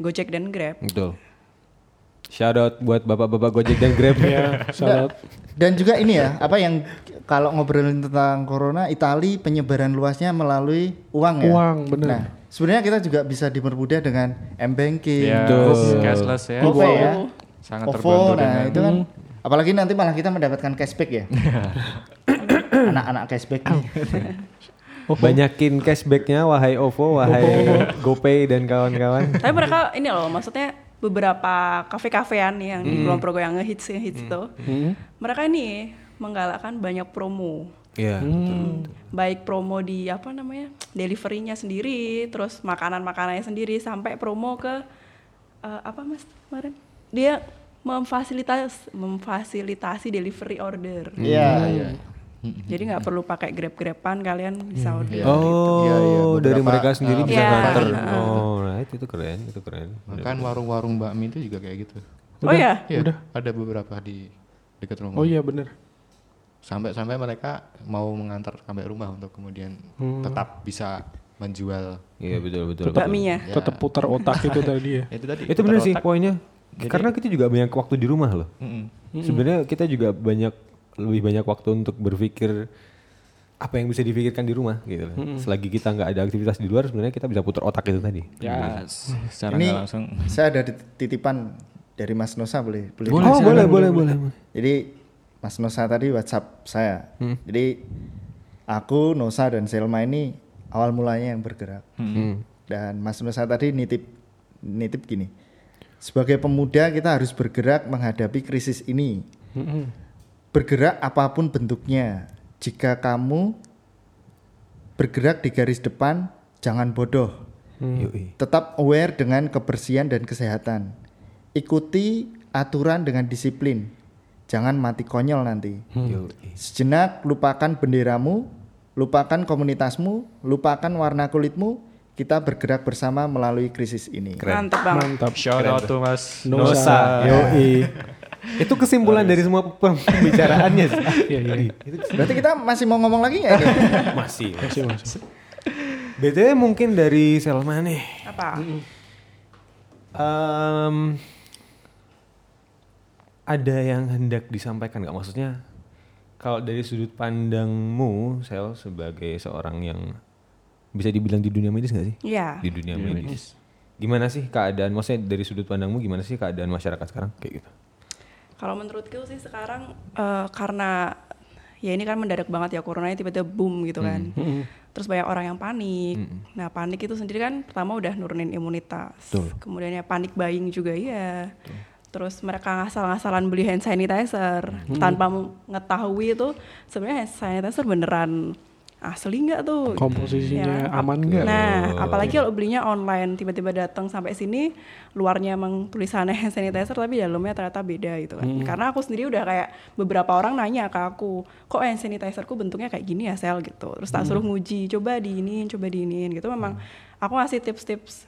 Gojek dan Grab. Betul. Shout out buat bapak-bapak Gojek dan Grab. Ya, salat. Dan juga ini ya, apa yang kalau ngobrolin tentang corona, Itali penyebaran luasnya melalui uang ya. Uang, bener. Nah, sebenarnya kita juga bisa dipermudah dengan m-banking, Ya, Betul. cashless ya. GoPay ya, Sangat OVO. terbantu Nah, dengan itu kan apalagi nanti malah kita mendapatkan cashback ya. Anak-anak cashback nih. Banyakin cashbacknya wahai OVO, wahai GoPay dan kawan-kawan. Tapi mereka ini loh, maksudnya beberapa kafe-kafean nih yang di Kulon Progo yang ngehits ngehits itu, mereka ini menggalakkan banyak promo. Iya. Baik promo di apa namanya deliverynya sendiri, terus makanan-makanannya sendiri, sampai promo ke eh, apa mas kemarin dia memfasilitas memfasilitasi delivery order. Iya. Iya. Jadi nggak perlu pakai grab-graban kalian bisa order. Oh, Iya, iya, dari beberapa, mereka sendiri uh, bisa Iya. nganter. Oh, right itu keren, itu keren. Bahkan warung-warung bakmi itu juga kayak gitu. Oh ya, Iya, ada beberapa di dekat rumah. Oh iya bener. Sampai-sampai mereka mau mengantar sampai rumah untuk kemudian tetap bisa menjual. Iya betul betul. betul. bakminya. Tetap putar otak itu tadi ya. Itu tadi. Itu benar sih otak. Poinnya. Karena kita juga banyak waktu di rumah loh. Mm-mm. Sebenarnya kita juga banyak lebih banyak waktu untuk berpikir apa yang bisa dipikirkan di rumah gitu loh. Selagi kita nggak ada aktivitas di luar sebenarnya kita bisa putar otak itu tadi. Ya, secara Ini langsung. saya ada titipan dari Mas Nosa boleh boleh. oh boleh boleh boleh. Jadi Mas Nosa tadi WhatsApp saya. Jadi aku Nosa dan Selma ini awal mulanya yang bergerak. Hmm. Dan Mas Nosa tadi nitip nitip gini. Sebagai pemuda kita harus bergerak menghadapi krisis ini. Bergerak apa pun bentuknya. Jika kamu bergerak di garis depan, jangan bodoh. Yoi. Tetap aware dengan kebersihan dan kesehatan. Ikuti aturan dengan disiplin. Jangan mati konyol nanti. Yoi. Sejenak lupakan benderamu, lupakan komunitasmu, lupakan warna kulitmu. Kita bergerak bersama melalui krisis ini. Mantep banget. Mantap. Shout out to Mas Nosa. Nosa. Yoi. itu kesimpulan dari semua pembicaraannya sih. Iya iya. Berarti kita masih mau ngomong lagi nggak ini? Masih. Masih masih. BTW mungkin dari Selma nih. Apa? Em, ada yang hendak disampaikan nggak? Maksudnya kalau dari sudut pandangmu, Sel sebagai seorang yang bisa dibilang di dunia medis nggak sih? Iya. Di dunia medis. Gimana sih keadaan? Maksudnya dari sudut pandangmu gimana sih keadaan masyarakat sekarang kayak gitu? Kalau menurutku sih sekarang eh, karena ya ini kan mendadak banget ya corona tiba-tiba boom gitu kan. Terus banyak orang yang panik. Nah panik itu sendiri kan pertama udah nurunin imunitas. Kemudian ya panik buying juga iya. Terus mereka ngasal-ngasalan beli hand sanitizer tanpa mengetahui itu sebenarnya hand sanitizer beneran asli nggak tuh? Komposisinya Ya aman nggak? Nah, apalagi kalau belinya online tiba-tiba datang sampai sini luarnya emang tulisannya hand sanitizer tapi dalamnya ternyata beda gitu kan. Karena aku sendiri udah kayak beberapa orang nanya ke aku, kok hand sanitizerku bentuknya kayak gini ya sel gitu. Terus tak suruh nguji, coba diinin, coba diinin gitu. Memang aku ngasih tips-tips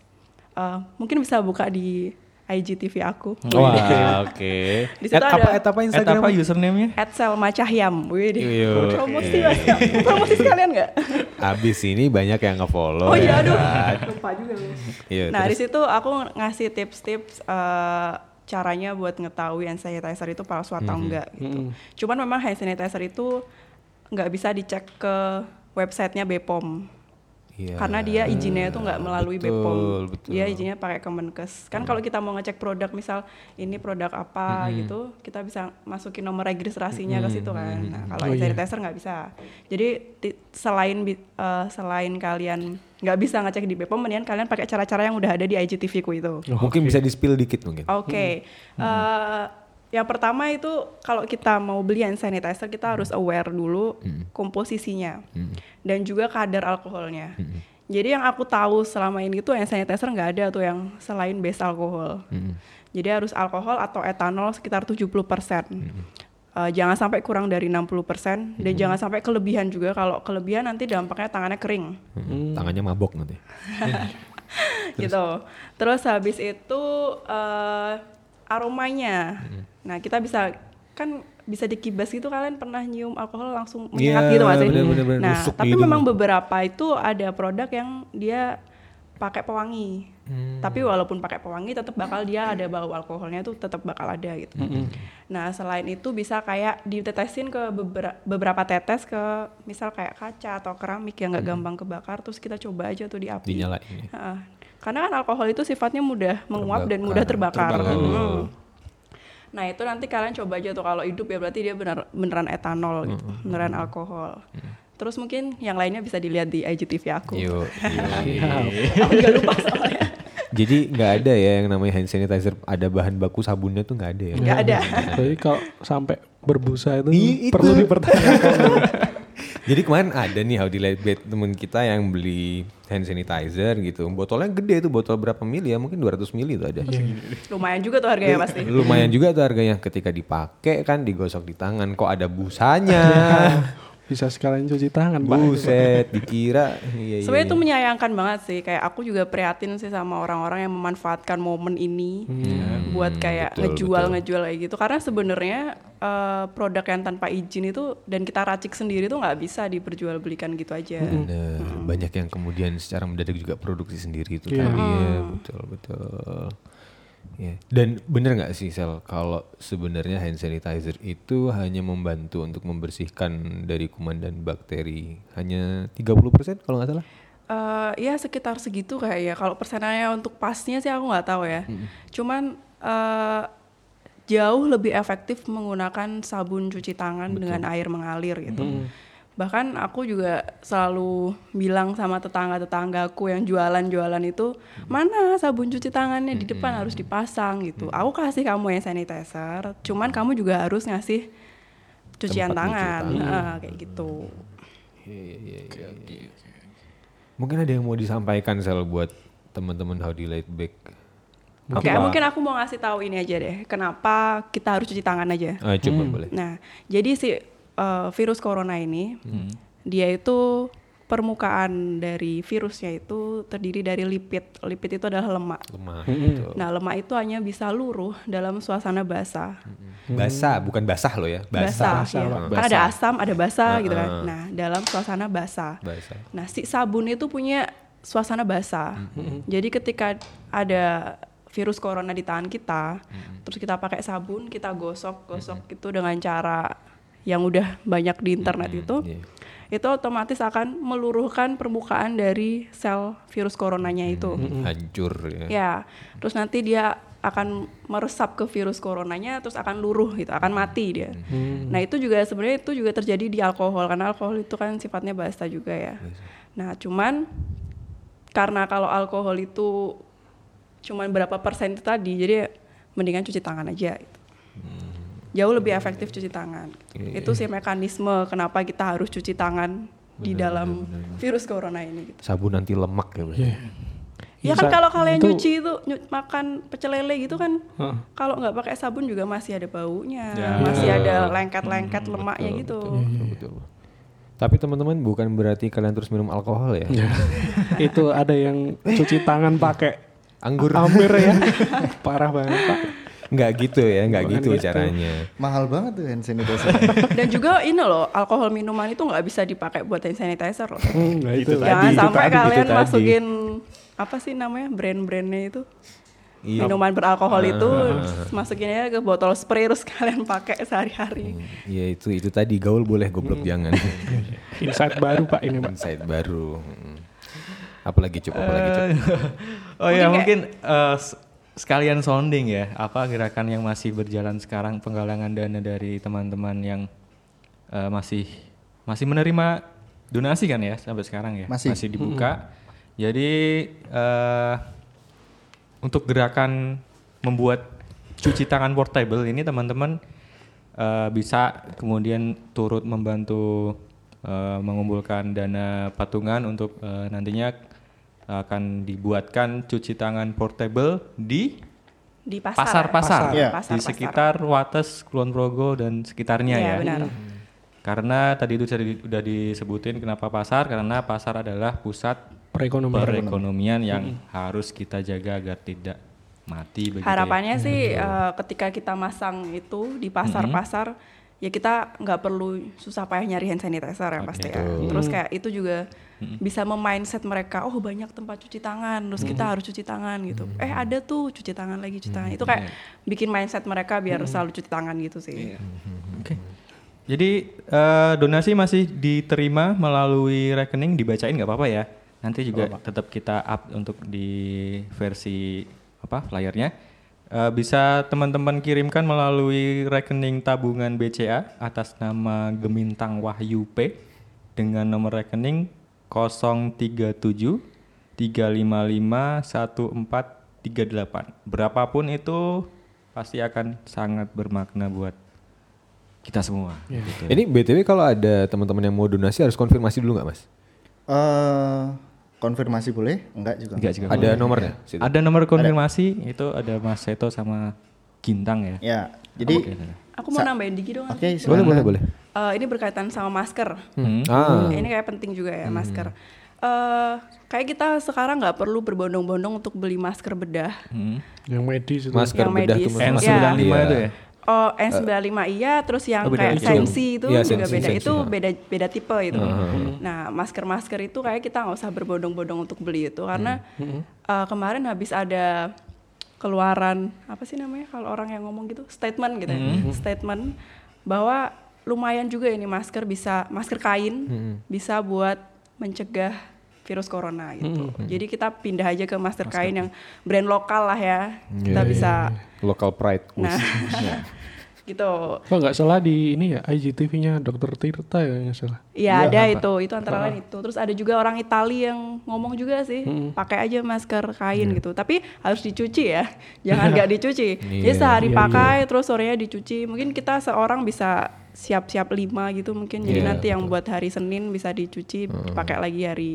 eh, mungkin bisa buka di IGTV aku. Wah, oke. Di situ At- apa ada- et apa At Instagram? apa username-nya? At Selma Cahyam. Wih, Iya. promosi Mas. promosi sekalian nggak? Abis ini banyak yang nge-follow. Oh iya, ya aduh. Lupa juga. Iya, nah, di situ aku ngasih tips-tips eh, caranya buat ngetahui hand sanitizer itu palsu atau Mhm. enggak gitu. Cuman memang hand sanitizer itu nggak bisa dicek ke websitenya BPOM. Iya. Karena dia izinnya itu nggak melalui Betul, BPOM. betul. Dia izinnya pakai Kemenkes. Kan kalau kita mau ngecek produk misal ini produk apa gitu, kita bisa masukin nomor registrasinya ke situ kan. Nah, kalau hand sanitizer nggak bisa. Jadi selain eh, selain kalian nggak bisa ngecek di BPOM, mendingan kalian pakai cara-cara yang udah ada di IGTV ku itu. mungkin bisa di-spill dikit mungkin. Oke. Eh, yang pertama itu kalau kita mau beli hand sanitizer kita harus aware dulu komposisinya dan juga kadar alkoholnya. Jadi yang aku tahu selama ini tuh hand sanitizer nggak ada tuh yang selain base alkohol. Jadi harus alkohol atau etanol sekitar 70%. eh, jangan sampai kurang dari 60% dan jangan sampai kelebihan juga. Kalau kelebihan nanti dampaknya tangannya kering. Hmm, Tangannya mabok nanti. gitu. Terus habis itu eh, aromanya. Nah, kita bisa kan bisa dikibas gitu kalian pernah nyium alkohol langsung menyengat Iya, gitu nggak sih? bener, bener, bener. Nah, tapi hidung. memang beberapa itu ada produk yang dia pakai pewangi. Hmm. Tapi walaupun pakai pewangi tetap bakal dia ada bau alkoholnya tuh tetap bakal ada gitu. Nah, selain itu bisa kayak ditetesin ke beberapa, beberapa tetes ke misal kayak kaca atau keramik yang nggak gampang kebakar terus kita coba aja tuh di api. Dinyalain. ya. Heeh. Karena kan alkohol itu sifatnya mudah menguap dan mudah terbakar. Terbakar. Hmm. Nah itu nanti kalian coba aja tuh kalau hidup ya berarti dia benar beneran etanol gitu, beneran alkohol. Terus mungkin yang lainnya bisa dilihat di IGTV aku. Aku juga lupa soalnya. Jadi nggak ada ya yang namanya hand sanitizer ada bahan baku sabunnya tuh nggak ada ya. Nggak ada. Jadi kalau sampai berbusa itu, itu. perlu dipertanyakan. Jadi kemarin ada nih how Lightweight temen kita yang beli hand sanitizer gitu. Botolnya gede tuh, botol berapa mili ya? Mungkin 200 mili tuh ada. Lumayan juga tuh harganya pasti. Lumayan juga tuh harganya ketika dipakai kan digosok di tangan kok ada busanya. Bisa sekalian cuci tangan. Buset, dikira. Iya, iya, Sebenarnya itu iya. menyayangkan banget sih. Kayak aku juga prihatin sih sama orang-orang yang memanfaatkan momen ini buat kayak Hmm, betul, ngejual betul. ngejual kayak gitu. Karena sebenarnya eh, produk yang tanpa izin itu dan kita racik sendiri tuh nggak bisa diperjualbelikan gitu aja. Bener, banyak yang kemudian secara mendadak juga produksi sendiri itu Iya. tadi ya, betul betul. Ya. Dan bener nggak sih Sel kalau sebenarnya hand sanitizer itu hanya membantu untuk membersihkan dari kuman dan bakteri hanya 30% kalau nggak salah? Eh, ya sekitar segitu kayak ya. Kalau persenannya untuk pasnya sih aku nggak tahu ya. Cuman eh, jauh lebih efektif menggunakan sabun cuci tangan dengan air mengalir gitu. Bahkan aku juga selalu bilang sama tetangga-tetanggaku yang jualan-jualan itu, mana sabun cuci tangannya di depan harus dipasang gitu. Aku kasih kamu yang sanitizer, cuman kamu juga harus ngasih cucian Tempat cuci tangan, tangan. Heeh, kayak gitu. Mungkin ada yang mau disampaikan Sel buat teman-teman Howdy Light Back. Oke, mungkin aku mau ngasih tahu ini aja deh. Kenapa kita harus cuci tangan aja? Ah, coba boleh. Nah, jadi si uh, virus corona ini, dia itu permukaan dari virusnya itu terdiri dari lipid. Lipid itu adalah lemak. Lemah. betul. Nah, lemak itu hanya bisa luruh dalam suasana basah. Basah, bukan basah loh ya. Basah, Basah. ya. Basah. Kan ada asam, ada basah gitu kan. Ah, ah. Nah, dalam suasana basah. Basah. Nah, si sabun itu punya suasana basah. Jadi ketika ada virus corona di tangan kita, terus kita pakai sabun, kita gosok-gosok itu dengan cara yang udah banyak di internet itu, iya. itu otomatis akan meluruhkan permukaan dari sel virus coronanya itu. Hancur ya. Ya, terus nanti dia akan meresap ke virus coronanya, terus akan luruh gitu, akan mati dia. Nah itu juga sebenarnya itu juga terjadi di alkohol karena alkohol itu kan sifatnya basah juga ya. Nah cuman karena kalau alkohol itu cuman berapa persen itu tadi, jadi mendingan cuci tangan aja. Gitu. Jauh lebih efektif cuci tangan. gitu. Itu sih mekanisme kenapa kita harus cuci tangan di dalam virus corona ini. Gitu. Sabun anti lemak ya. berarti. Ya kan Bisa- kalau kalian itu- nyuci itu nyu- makan pecel lele gitu kan, Heeh. kalau nggak pakai sabun juga masih ada baunya, Ya. masih ada lengket-lengket lemaknya gitu. Betul, betul. Tapi teman-teman bukan berarti kalian terus minum alkohol ya. itu ada yang cuci tangan pakai Anggur. Amir ya. Parah banget, Pak. Nggak gitu ya, nggak gitu gitu. caranya. Mahal banget tuh hand sanitizer. Dan juga ini loh, alkohol minuman itu nggak bisa dipakai buat hand sanitizer loh. Hmm, nah itu. Jangan itu sampai tadi, itu kalian tadi. masukin apa sih namanya brand-brandnya itu Iya. minuman beralkohol itu masukinnya ke botol spray terus kalian pakai sehari-hari. Iya itu itu tadi gaul boleh goblok jangan. Insight baru, Pak ini, Pak. Insight baru. Mm. Apalagi cukup, apalagi cukup. Oh ya Mungkin mungkin eh, s- sekalian sounding ya apa gerakan yang masih berjalan sekarang penggalangan dana dari teman-teman yang eh, masih masih menerima donasi kan ya sampai sekarang ya Masih. dibuka. Jadi eh, untuk gerakan membuat cuci tangan portable ini teman-teman eh, bisa kemudian turut membantu eh, mengumpulkan dana patungan untuk eh, nantinya akan dibuatkan cuci tangan portable di Di pasar. pasar-pasar Iya. Pasar, di pasar. sekitar Wates, Kulon Progo dan sekitarnya Iya, ya. benar. Karena tadi itu sudah di- udah disebutin kenapa pasar karena pasar adalah pusat Perekonomian. perekonomian yang harus kita jaga agar tidak mati begitu ya. Harapannya sih eh, ketika kita masang itu di pasar-pasar ya kita nggak perlu susah payah nyari hand sanitizer yang pasti ya. Terus kayak itu juga bisa memindset mereka, oh banyak tempat cuci tangan, terus kita harus cuci tangan gitu. Eh ada tuh cuci tangan lagi cuci tangan. Itu kayak bikin mindset mereka biar selalu cuci tangan gitu sih. Oke. Jadi eh, donasi masih diterima melalui rekening dibacain nggak apa-apa ya. Nanti juga tetap kita up untuk di versi apa flyernya. Eh, bisa teman-teman kirimkan melalui rekening tabungan BCA atas nama Gemintang Wahyu P dengan nomor rekening 037 355 1438. Berapapun itu pasti akan sangat bermakna buat kita semua. gitu. Ini BTW kalau ada teman-teman yang mau donasi harus konfirmasi dulu nggak mas? Eh, konfirmasi boleh? Enggak juga. Enggak juga. Ada nomornya? Situ. Ada nomor konfirmasi itu ada Mas Seto sama Gintang ya. Ya, jadi Oke, oke, oke. Aku mau nambahin dikit dong. Boleh silakan. boleh boleh. Eh, ini berkaitan sama masker. Hmm. Ah, Ini kayak penting juga ya masker. Eh, kayak kita sekarang nggak perlu berbondong-bondong untuk beli masker bedah. Hmm. Yang medis itu. masker yang bedah medis. tuh N95 masker. N95 Iya. itu ya. Oh, N95 iya, terus yang Oh, kayak sensi itu Iya, juga sensi, beda. sensi, itu beda beda tipe itu. Nah, masker-masker itu kayak kita nggak usah berbondong-bondong untuk beli itu. Karena eh, kemarin habis ada keluaran apa sih namanya kalau orang yang ngomong gitu statement gitu ya. statement bahwa lumayan juga ini masker bisa masker kain bisa buat mencegah virus corona gitu. Jadi kita pindah aja ke masker kain yang brand lokal lah ya. Kita Iya, bisa local pride. Nah, gitu. Kok nggak salah di ini ya IGTV-nya Dokter Tirta ya nggak salah. Iya ada itu, itu antara lain itu. Terus ada juga orang Italia yang ngomong juga sih, pakai aja masker kain gitu. Tapi harus dicuci ya, jangan nggak dicuci. Jadi sehari pakai, terus sorenya dicuci. Mungkin kita seorang bisa siap-siap lima gitu mungkin. Jadi Iya, nanti yang buat hari Senin bisa dicuci, dipakai lagi hari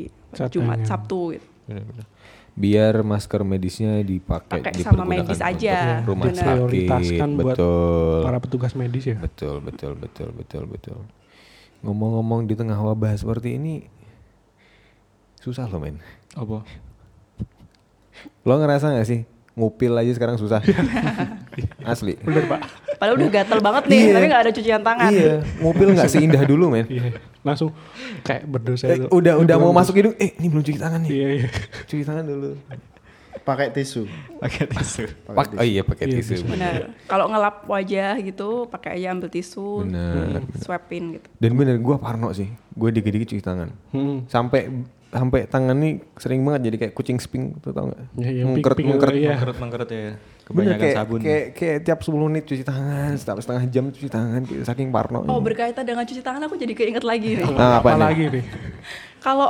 Jumat. Sabtu gitu. Benar-benar. Biar masker medisnya dipakai Pakai sama medis untuk aja, Rumah benar. sakit, Prioritaskan buat betul. Para petugas medis ya. Betul, betul, betul, betul, betul. Ngomong-ngomong di tengah wabah seperti ini susah loh men. Apa? Lo ngerasa gak sih ngupil aja sekarang susah? Asli. Padahal udah gatel banget nih, tapi nggak ada cucian tangan. Iya, ngupil nggak seindah dulu men. Iya. Langsung kayak berdosa Eh, itu. udah udah mau masuk hidung, eh ini belum cuci tangan nih. Iya iya. Cuci tangan dulu. Pakai tisu. Pakai tisu. Pak, oh iya pakai tisu. Benar. Kalau ngelap wajah gitu, pakai aja ambil tisu, Benar. swapin gitu. Dan bener gue parno sih, gue dikit-dikit cuci tangan. Hmm. Sampai sampai tangan nih sering banget jadi kayak kucing sping tuh tau gak? Ya, yang mengkeret pink-pink mengkeret. itu, iya. Mengkeret mengkeret ya. Bener Kebanyakan kayak, sabun. kayak kayak tiap 10 menit cuci tangan, setiap setengah jam cuci tangan, kayak saking parno. Oh berkaitan dengan cuci tangan aku jadi keinget lagi nih. Nah, apa nih? Apalagi nih. Kalau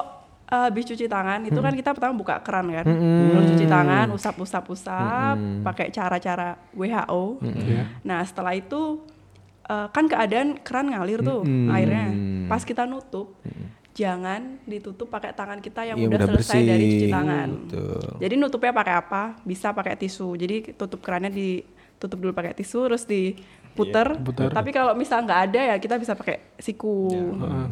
uh, habis cuci tangan itu kan kita pertama buka keran kan, terus cuci tangan, usap usap usap, pakai cara-cara WHO. Iya. Nah setelah itu uh, kan keadaan keran ngalir tuh airnya. Pas kita nutup, jangan ditutup pakai tangan kita yang Iya, udah udah selesai dari bersih. cuci tangan. Betul. Jadi nutupnya pakai apa? Bisa pakai tisu. Jadi tutup kerannya ditutup dulu pakai tisu, terus diputer. puter. Tapi kalau misal nggak ada ya kita bisa pakai siku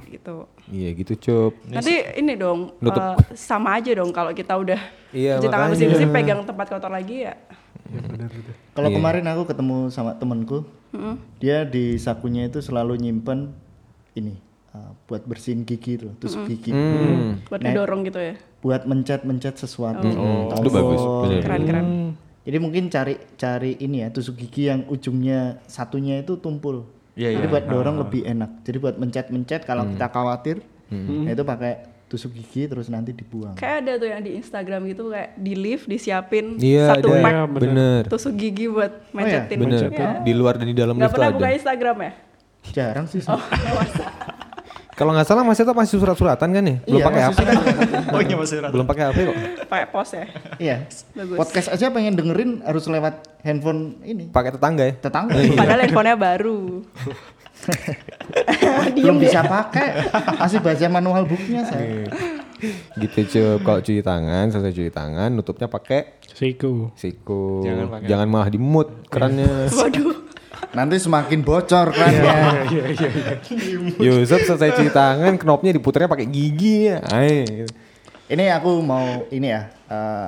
gitu. Iya gitu cup. Nanti ini dong Nutup. eh, sama aja dong kalau kita udah Iya, cuci tangan bersih-bersih pegang tempat kotor lagi ya. Kalau Iya. kemarin aku ketemu sama temenku, dia di sakunya itu selalu nyimpen ini uh, buat bersihin gigi tuh, tusuk gigi, Hmm. Buat Nah. ngedorong gitu ya. buat mencet-mencet sesuatu. Oh, Tahu. itu bagus. Bener. Keren-keren. Jadi mungkin cari cari ini ya tusuk gigi yang ujungnya satunya itu tumpul. Iya, Jadi iya. buat dorong lebih enak. Jadi buat mencet-mencet kalau kita khawatir, nah itu pakai tusuk gigi terus nanti dibuang. Kayak ada tuh yang di Instagram gitu kayak di lift disiapin Iya satu ada. pack Iya, bener. tusuk gigi buat mencetin. Bener. Iya. Di luar dan di dalam Nggak lift tuh pernah ada. buka Instagram ya? Jarang sih. Kalau nggak salah Mas Eta masih surat-suratan kan ya? Belum Iya, pakai HP. Oh iya masih Belum pakai HP kok. Pakai pos ya. Iya. Bagus. Podcast aja pengen dengerin harus lewat handphone ini. Pakai tetangga ya. Tetangga. Padahal handphonenya baru. Belum bisa pakai. Masih baca manual booknya saya. gitu cuy. Kalau cuci tangan, selesai cuci tangan, nutupnya pakai Siku. siku. Jangan Jangan, pakai- malah dimut kerannya. Waduh. Nanti semakin bocor kerannya. Yusuf selesai cuci tangan, knopnya diputarnya pakai gigi ya. Ay. Ini aku mau ini ya. eh,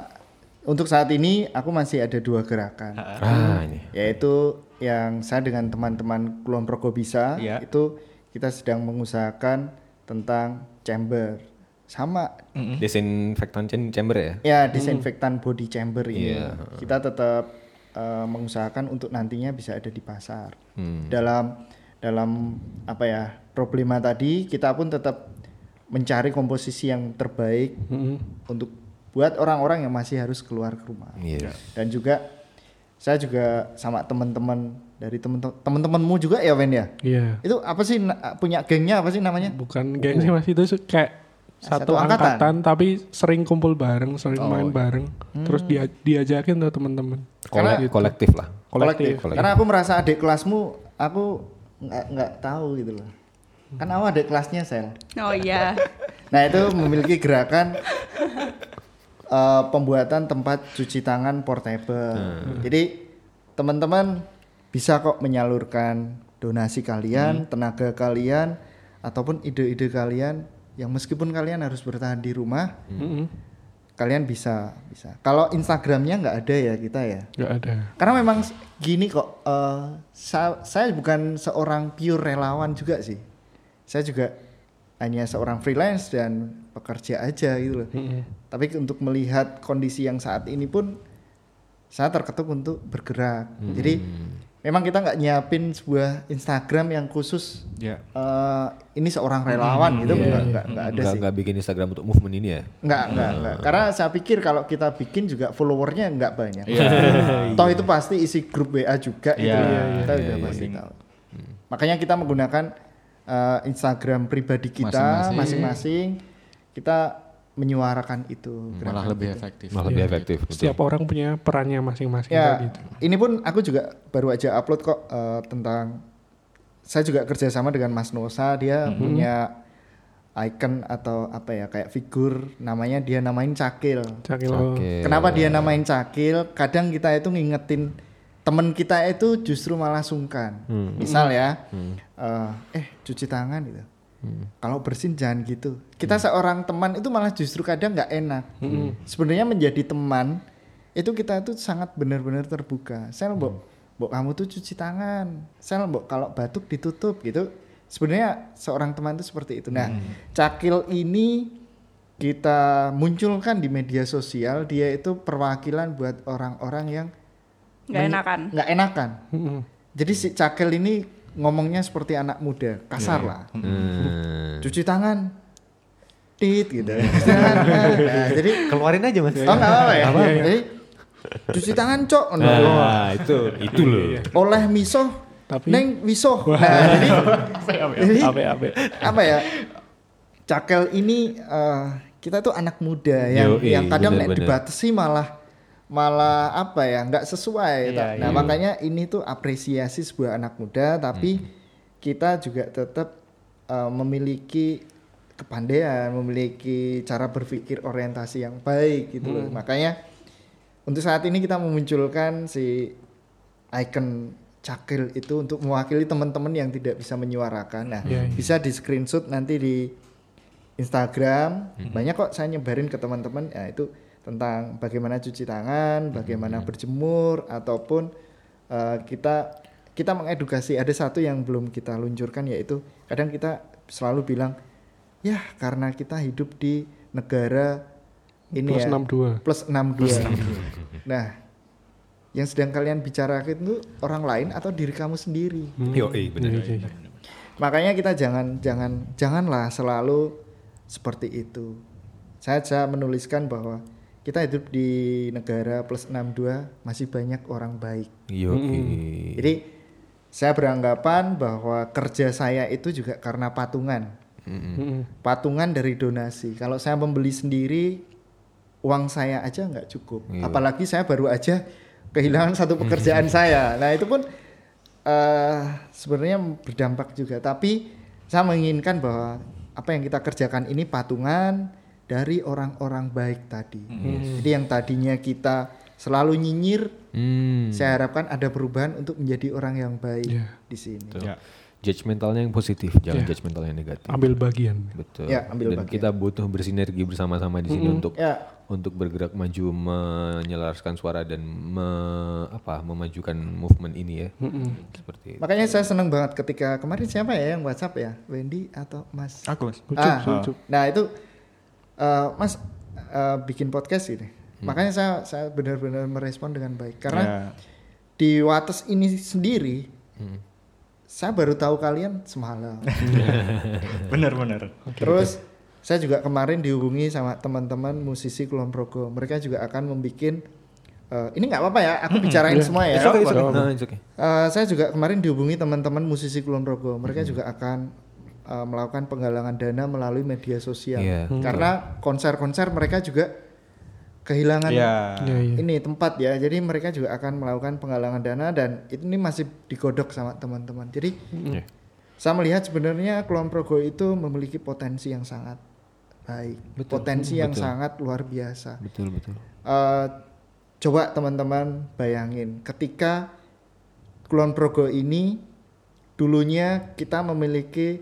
untuk saat ini aku masih ada dua gerakan. Ah, ini. yaitu yang saya dengan teman-teman Kulon Progo bisa Iya. itu kita sedang mengusahakan tentang chamber sama Desinfektan chamber ya? ya disinfektan body chamber ini Iya. kita tetap eh, mengusahakan untuk nantinya bisa ada di pasar Hmm. dalam dalam apa ya problema tadi kita pun tetap mencari komposisi yang terbaik untuk buat orang-orang yang masih harus keluar ke rumah Iya. dan juga saya juga sama teman-teman dari teman- teman-temanmu juga ya Wen ya Iya. itu apa sih na- punya gengnya apa sih namanya Bukan geng sih mas itu kayak Satu satu, angkatan. angkatan. tapi sering kumpul bareng, sering Oh, main iya. bareng, terus dia diajakin tuh teman-teman. Kole- Karena- kolektif lah. kolektif. Kolektif. karena aku merasa adik kelasmu aku nggak nggak tahu gitu loh kan aku adik kelasnya sel Oh iya. nah itu memiliki gerakan eh, pembuatan tempat cuci tangan portable jadi teman-teman bisa kok menyalurkan donasi kalian tenaga kalian ataupun ide-ide kalian yang meskipun kalian harus bertahan di rumah Mm-mm. kalian bisa bisa kalau Instagramnya nggak ada ya kita ya Nggak ada. karena memang gini kok eh, sa- saya bukan seorang pure relawan juga sih saya juga hanya seorang freelance dan pekerja aja gitu loh Mm-mm. tapi untuk melihat kondisi yang saat ini pun saya terketuk untuk bergerak jadi memang kita nggak nyiapin sebuah Instagram yang khusus Ya. eh, ini seorang relawan gitu nggak nggak nggak ada Nggak sih nggak bikin Instagram untuk movement ini ya? Enggak, enggak, enggak. Karena saya pikir kalau kita bikin juga followernya enggak banyak. Toh itu pasti isi grup WA juga itu. Iya, kita udah pasti tahu. Makanya kita menggunakan eh, Instagram pribadi kita masing-masing. Kita menyuarakan itu. Malah lebih itu. efektif. Malah lebih efektif. betul. Setiap orang punya perannya masing-masing Ya, gitu. ini pun aku juga baru aja upload kok eh, tentang saya juga kerjasama dengan Mas Nosa. Dia punya icon atau apa ya kayak figur namanya dia namain cakil. Cakil. Oke. Kenapa dia namain cakil? Kadang kita itu ngingetin temen kita itu justru malah sungkan. Misal ya, eh, eh cuci tangan gitu. Kalau bersin jangan gitu. Kita seorang teman itu malah justru kadang nggak enak. Sebenarnya menjadi teman itu kita itu sangat benar-benar terbuka. Sel, mbok, mbok kamu tuh cuci tangan. Sel, mbok kalau batuk ditutup gitu. Sebenarnya seorang teman itu seperti itu. Nah, cakil ini kita munculkan di media sosial dia itu perwakilan buat orang-orang yang Nggak enakan. nggak enakan Mm-mm. jadi si cakil ini ngomongnya seperti anak muda kasar lah. Hmm. cuci tangan. Tit gitu. Cuci tangan. Nah, jadi Keluarin aja mas. oh nggak apa ya? Jadi cuci tangan cok. Nah, Nah, itu. itu loh. oleh miso Tapi- neng miso. Nah jadi jadi apa ya? Cakel ini eh, kita tuh anak muda yang Yoi, yang kadang nek bener-bener. dibatasi malah malah apa ya nggak sesuai Iya, nah makanya ini tuh apresiasi sebuah anak muda tapi kita juga tetap eh, memiliki kepandaian memiliki cara berpikir orientasi yang baik gitu loh. Makanya untuk saat ini kita memunculkan si icon cakil itu untuk mewakili teman-teman yang tidak bisa menyuarakan. Nah, Iya, iya. bisa di screenshot nanti di Instagram. Banyak kok saya nyebarin ke teman-teman. Ya itu tentang bagaimana cuci tangan, bagaimana berjemur ataupun eh, kita kita mengedukasi. Ada satu yang belum kita luncurkan yaitu kadang kita selalu bilang ya karena kita hidup di negara ini Plus ya 62. plus 62. nah, yang sedang kalian bicarakan itu orang lain atau diri kamu sendiri. Yo, eh, bener. Iya, iya, iya. Makanya kita jangan jangan janganlah selalu seperti itu. Saya saya menuliskan bahwa kita hidup di negara plus 62 masih banyak orang baik. Yo, Jadi saya beranggapan bahwa kerja saya itu juga karena patungan. Mm-mm. Patungan dari donasi. Kalau saya membeli sendiri uang saya aja nggak cukup. Apalagi saya baru aja kehilangan satu pekerjaan saya. Nah itu pun eh sebenarnya berdampak juga. Tapi saya menginginkan bahwa apa yang kita kerjakan ini patungan dari orang-orang baik tadi. Jadi yang tadinya kita selalu nyinyir, Hmm. saya harapkan ada perubahan untuk menjadi orang yang baik Iya. di sini. Ya. Judgmentalnya yang positif, jangan Iya. judgmentalnya yang negatif. Ambil bagian. Betul. Ya, ambil Dan bagian. kita butuh bersinergi bersama-sama di sini untuk Ya, untuk bergerak maju menyelaraskan suara dan me- apa memajukan movement ini ya. Seperti itu. makanya saya senang banget ketika kemarin siapa ya yang WhatsApp ya, Wendy atau Mas? Aku mas. Ucup, Ah, ucup. Nah itu eh, Mas eh, bikin podcast ini. Hmm. Makanya saya saya benar-benar merespon dengan baik karena Ya. di Wates ini sendiri Hmm. saya baru tahu kalian semalam. Benar-benar. Terus saya juga kemarin dihubungi sama teman-teman musisi Kulon Progo. Mereka juga akan membuat eh, ini nggak apa-apa ya, aku bicarain semua ya. It's okay, it's okay. Eh, saya juga kemarin dihubungi teman-teman musisi Kulon Progo. Mereka juga akan eh, melakukan penggalangan dana melalui media sosial. Iya. Karena konser-konser mereka juga kehilangan Ya. Iya, iya. ini tempat ya. Jadi mereka juga akan melakukan penggalangan dana dan itu ini masih digodok sama teman-teman. Jadi Iya. saya melihat sebenarnya Kulon Progo itu memiliki potensi yang sangat baik, Betul. potensi yang Betul. sangat luar biasa. Betul betul. Eh, coba teman-teman bayangin ketika Kulon Progo ini dulunya kita memiliki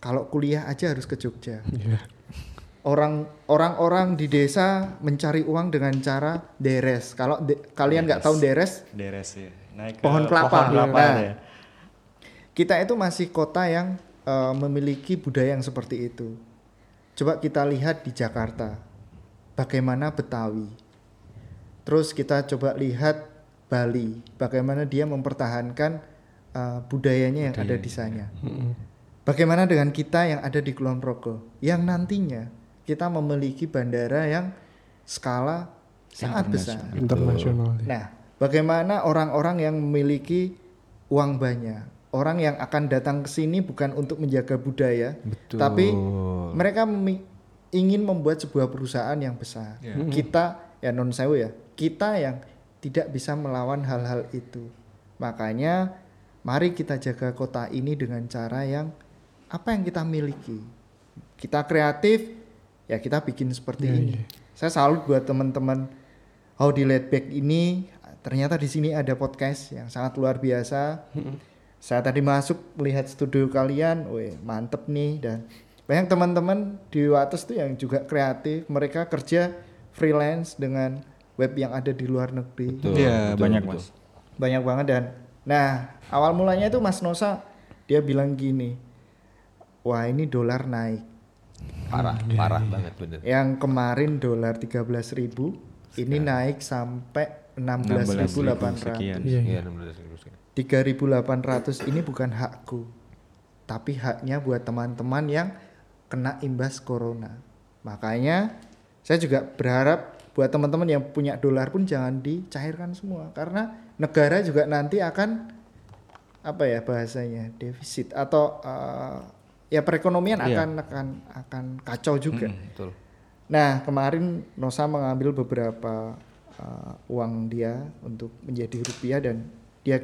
kalau kuliah aja harus ke Jogja. Iya. Orang orang-orang di desa mencari uang dengan cara deres. Kalau de- kalian nggak tahu deres, Deres ya. Naik ke Pohon kelapa. Pohon kelapa Nah. ya. kita itu masih kota yang eh, memiliki budaya yang seperti itu. Coba kita lihat di Jakarta, bagaimana Betawi. Terus kita coba lihat Bali, bagaimana dia mempertahankan eh, budayanya yang ada di sana. Bagaimana dengan kita yang ada di Kulon Progo, yang nantinya kita memiliki bandara yang skala sangat besar. Internasional. Nah, bagaimana orang-orang yang memiliki uang banyak, orang yang akan datang ke sini bukan untuk menjaga budaya, Betul. tapi mereka memi- ingin membuat sebuah perusahaan yang besar. Kita ya non sewu ya, kita yang tidak bisa melawan hal-hal itu. Makanya mari kita jaga kota ini dengan cara yang apa yang kita miliki. Kita kreatif, ya kita bikin seperti ini. Saya salut buat teman-teman How di Let Back ini ternyata di sini ada podcast yang sangat luar biasa. Saya tadi masuk melihat studio kalian, weh mantep nih dan banyak teman-teman di Wates tuh yang juga kreatif, mereka kerja freelance dengan web yang ada di luar negeri. Betul, Iya, betul, banyak betul. mas. Banyak banget dan nah, awal mulanya itu Mas Nosa dia bilang gini. Wah, ini dolar naik. Parah, parah banget bener. Yang kemarin dolar 13.000, ini naik sampai 16.800. sekian. Iya, Iya, iya. 16 ribu sekian. 3.800 ini bukan hakku, tapi haknya buat teman-teman yang kena imbas corona. Makanya saya juga berharap buat teman-teman yang punya dolar pun jangan dicairkan semua karena negara juga nanti akan apa ya bahasanya defisit atau eh, ya perekonomian Iya. akan akan akan kacau juga. Betul. Nah, kemarin Nosa mengambil beberapa uh, uang dia untuk menjadi rupiah dan dia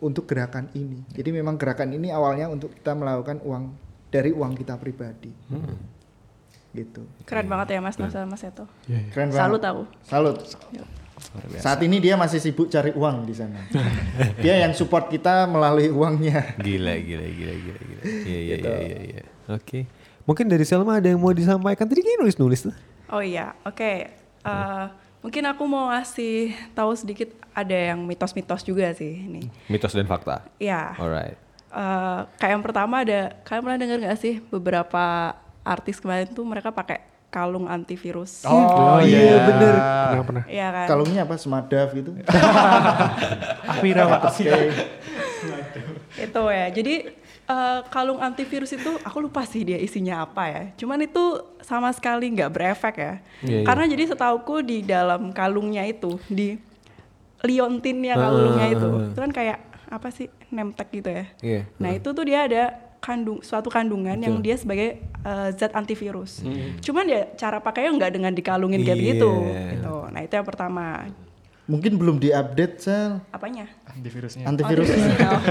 untuk gerakan ini. Jadi memang gerakan ini awalnya untuk kita melakukan uang dari uang kita pribadi. Gitu. Keren banget ya Mas Nosa Mas Eto. Iya, iya. Keren banget. Salut aku. Salut. Saat ini dia masih sibuk cari uang di sana. dia yang support kita melalui uangnya. Gila, gila, gila, gila, gila. Iya, iya, iya, iya, iya. Oke. Mungkin dari Selma ada yang mau disampaikan. Tadi kayak nulis-nulis tuh. Oh iya, oke. Eh, mungkin aku mau ngasih tahu sedikit ada yang mitos-mitos juga sih ini. Mitos dan fakta. Ya. Alright. Eh, kayak yang pertama ada kalian pernah dengar nggak sih beberapa artis kemarin tuh mereka pakai kalung antivirus. Oh, iya, bener. Pernah, pernah. Iya kan? Kalungnya apa? Semadav gitu. Akira, Pak. itu ya. Jadi eh, kalung antivirus itu aku lupa sih dia isinya apa ya. Cuman itu sama sekali nggak berefek ya. Iya, iya. Karena jadi setauku di dalam kalungnya itu di liontinnya kalungnya itu, itu kan kayak apa sih nemtek gitu ya. Iya. Nah itu tuh dia ada kandung suatu kandungan yang dia sebagai eh, zat antivirus. Cuman ya cara pakainya nggak dengan dikalungin kayak Iya. begitu. Gitu. Nah itu yang pertama. Mungkin belum diupdate sel Apanya? Antivirusnya. antivirusnya. Oh.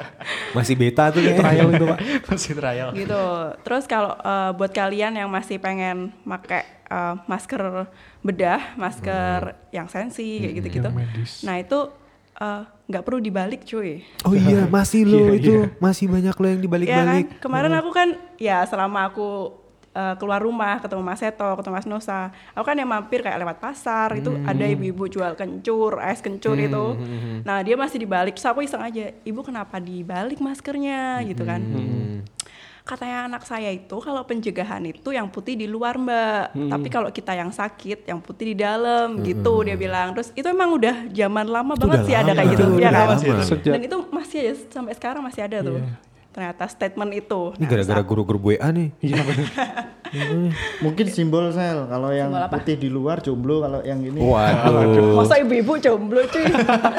Masih beta tuh kayaknya. Trial itu pak. Masih trial. gitu. Terus kalau eh, buat kalian yang masih pengen pakai eh, masker bedah, masker yang sensi kayak gitu-gitu. Yang medis. Nah, itu eh, nggak perlu dibalik, cuy. Oh iya, masih lo Iya, itu. iya. Masih banyak lo yang Ya kan? dibalik-balik. Kemarin aku kan ya selama aku eh, keluar rumah ketemu Mas Seto, ketemu Mas Nusa, aku kan yang mampir kayak lewat pasar itu ada ibu-ibu jual kencur, es kencur itu. Nah dia masih dibalik, terus aku iseng aja, ibu kenapa dibalik maskernya gitu kan? Katanya anak saya itu kalau pencegahan itu yang putih di luar mbak, tapi kalau kita yang sakit yang putih di dalam gitu dia bilang. Terus itu emang udah zaman lama banget udah sih ada lama. kayak gitu, ya kan? Dan itu masih aja sampai sekarang masih ada tuh. Ternyata statement itu. Ini Nah, gara-gara terus guru-guru WA nih. Iya benar. Mungkin simbol sel kalau yang Simbol apa? putih di luar jomblo kalau yang ini Waduh. Masa ibu-ibu jomblo cuy.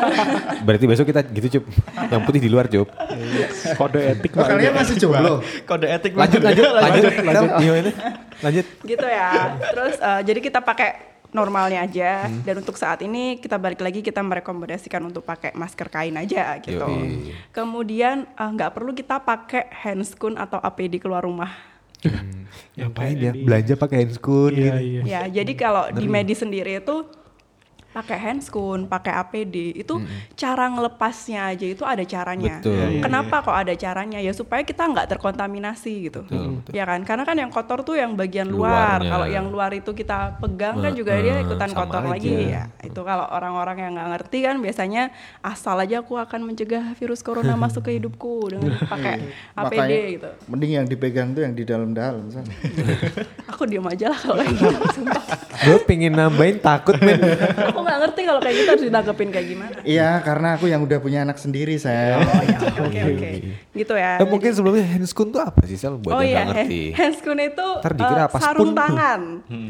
Berarti besok kita gitu cup. Yang putih di luar cup. Kode etik Oh, kalian masih jomblo Kode etik Lanjut, lanjut, lanjut, lanjut. Gimana? Lanjut. gitu ya. Terus eh, jadi kita pakai normalnya aja Hmm. dan untuk saat ini kita balik lagi kita merekomendasikan untuk pakai masker kain aja gitu. Yoi. Kemudian eh, nggak perlu kita pakai handscoon atau APD keluar rumah. Ngapain ya? Belanja pakai handscoon Iya gitu. iya. Ya, jadi kalau di medis sendiri itu pakai handscoon, pakai APD itu cara ngelepasnya aja itu ada caranya. Betul. Iya, iya, Kenapa kok ada caranya? Ya supaya kita nggak terkontaminasi gitu. Betul, betul. Ya kan? Karena kan yang kotor tuh yang bagian luar. Kalau yang luar itu kita pegang kan juga dia eh, ikutan sama kotor aja. lagi ya. Itu kalau orang-orang yang nggak ngerti kan biasanya asal aja aku akan mencegah virus corona masuk ke hidupku dengan pakai APD Makanya gitu. mending yang dipegang tuh yang di dalam-dalam. Aku diem aja lah kalau gitu. Gue pengen nambahin takut men. Aku nggak ngerti kalau kayak gitu harus ditanggepin kayak gimana. Iya karena aku yang udah punya anak sendiri saya Oh ya, oke oke. Gitu ya. Eh, mungkin sebelumnya handscoon tuh apa sih Sel? Buat Oh yang iya, ngerti. hand- handscoon itu Ntar dikira eh, apa, sarung tangan.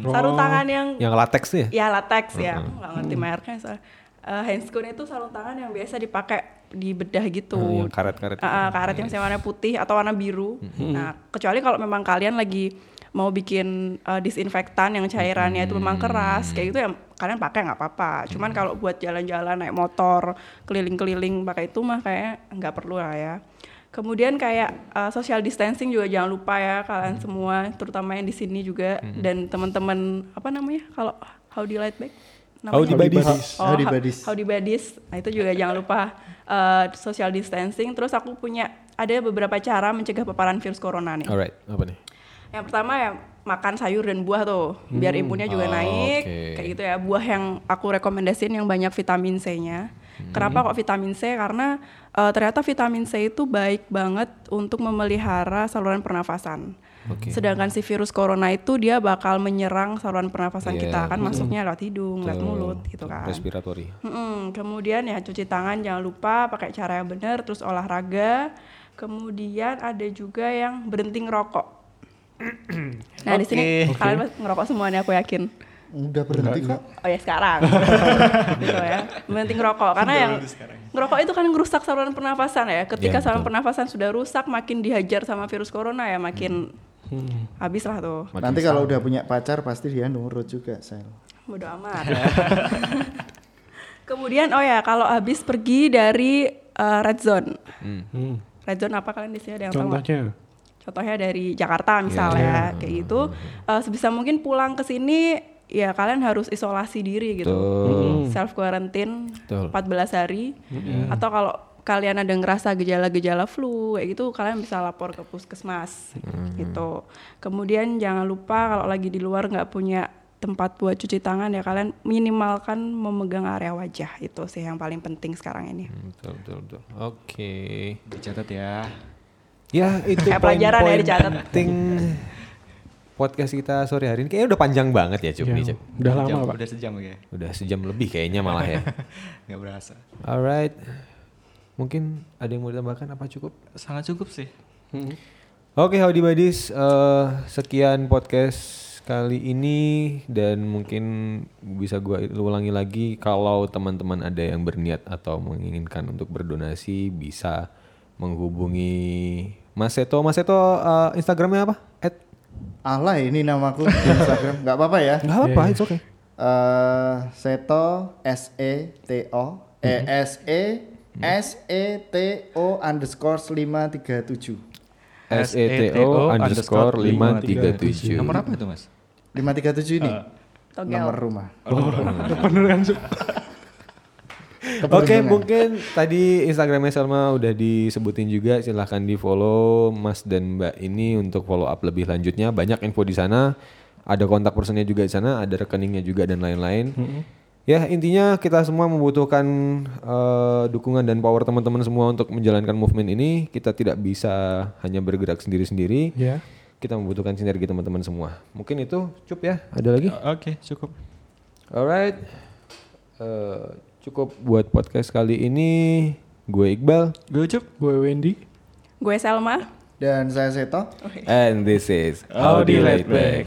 Sarung Oh. tangan yang Yang latex ya? ya latex ya. Aku nggak ngerti mereknya soalnya. Eh, handscoon itu sarung tangan yang biasa dipakai di bedah gitu. Oh, yang karet-karet Ah, ah, karet yang warna putih atau warna biru. Nah, kecuali kalau memang kalian lagi mau bikin eh, disinfektan yang cairannya itu memang keras, kayak gitu ya kalian pakai nggak apa-apa. Cuman kalau buat jalan-jalan naik motor, keliling-keliling pakai itu mah kayak nggak perlu lah ya. Kemudian kayak eh, social distancing juga jangan lupa ya kalian semua, terutama yang di sini juga dan teman-teman apa namanya kalau Howdy Light Back? Howdy Buddies. Oh, Howdy Buddies. Howdy Buddies. Nah, itu juga jangan lupa eh, social distancing. Terus aku punya ada beberapa cara mencegah paparan virus corona nih. Alright, apa nih? Yang pertama ya makan sayur dan buah tuh, biar imunnya juga Oh, naik. oke. Kayak gitu ya. Buah yang aku rekomendasiin yang banyak vitamin C-nya. Hmm. Kenapa kok vitamin C? Karena eh, ternyata vitamin C itu baik banget untuk memelihara saluran pernafasan. Oke. Sedangkan si virus corona itu dia bakal menyerang saluran pernafasan Iya, kita kan betul. masuknya lewat hidung, lewat mulut gitu kan. Respiratory. Mm-mm, kemudian ya cuci tangan jangan lupa pakai cara yang benar terus olahraga kemudian ada juga yang berhenti ngerokok nah di sini kalian pasti ngerokok semua nih aku yakin udah berhenti kok oh ya sekarang gitu ya berhenti ngerokok karena yang ngerokok itu kan ngerusak saluran pernafasan ya ketika Ya, saluran betul. pernafasan sudah rusak makin dihajar sama virus corona ya makin Hmm. habis lah tuh nanti kalau udah punya pacar pasti dia nurut juga sel Bodo amat. Kemudian oh ya kalau habis pergi dari eh, red zone. Hmm. Red zone apa kalian di sini ada yang tahu? Contohnya. Contohnya dari Jakarta misalnya kayak gitu. Eh, sebisa mungkin pulang ke sini ya kalian harus isolasi diri gitu. Betul. Self quarantine Betul. 14 hari. Atau kalau kalian ada ngerasa gejala-gejala flu kayak gitu kalian bisa lapor ke puskesmas gitu. Kemudian jangan lupa kalau lagi di luar nggak punya tempat buat cuci tangan ya kalian minimalkan memegang area wajah itu sih yang paling penting sekarang ini. Betul, betul, betul. Oke. Dicatat ya. Ya, itu pelajaran ya, dicatat. penting podcast kita sore hari ini. Kayaknya udah panjang banget ya, Cup. Ya, nih, udah Jam, lama pak. Udah sejam ya. Udah sejam lebih kayaknya malah ya. Nggak berasa. Alright. Mungkin ada yang mau ditambahkan apa cukup? Sangat cukup sih. Oke, Howdy Buddies. Eh, sekian podcast kali ini dan mungkin bisa gua ulangi lagi kalau teman-teman ada yang berniat atau menginginkan untuk berdonasi bisa menghubungi Mas Seto. Mas Seto eh, Instagramnya apa? At Alah ini namaku di Instagram nggak apa-apa ya nggak apa, it's okay. Eh, Seto S E T O E S E S E T O underscore 537 SETO underscore 537. Nomor apa itu mas? 537 ini Togel. nomor rumah. Bener kan Oke, mungkin tadi Instagramnya Salma udah disebutin juga. Silahkan di follow Mas dan Mbak ini untuk follow up lebih lanjutnya. Banyak info di sana. Ada kontak personnya juga di sana, ada rekeningnya juga dan lain-lain. Ya intinya kita semua membutuhkan eh, dukungan dan power teman-teman semua untuk menjalankan movement ini. Kita tidak bisa hanya bergerak sendiri-sendiri. Ya. Kita membutuhkan sinergi teman-teman semua. Mungkin itu cukup ya. Ada lagi? Oke cukup. Alright, Eh, cukup buat podcast kali ini. Gue Iqbal, Gue ucup. Gue Wendy. Gue Selma. Dan saya Seto. and this is Audi Audi Laid Laid Back.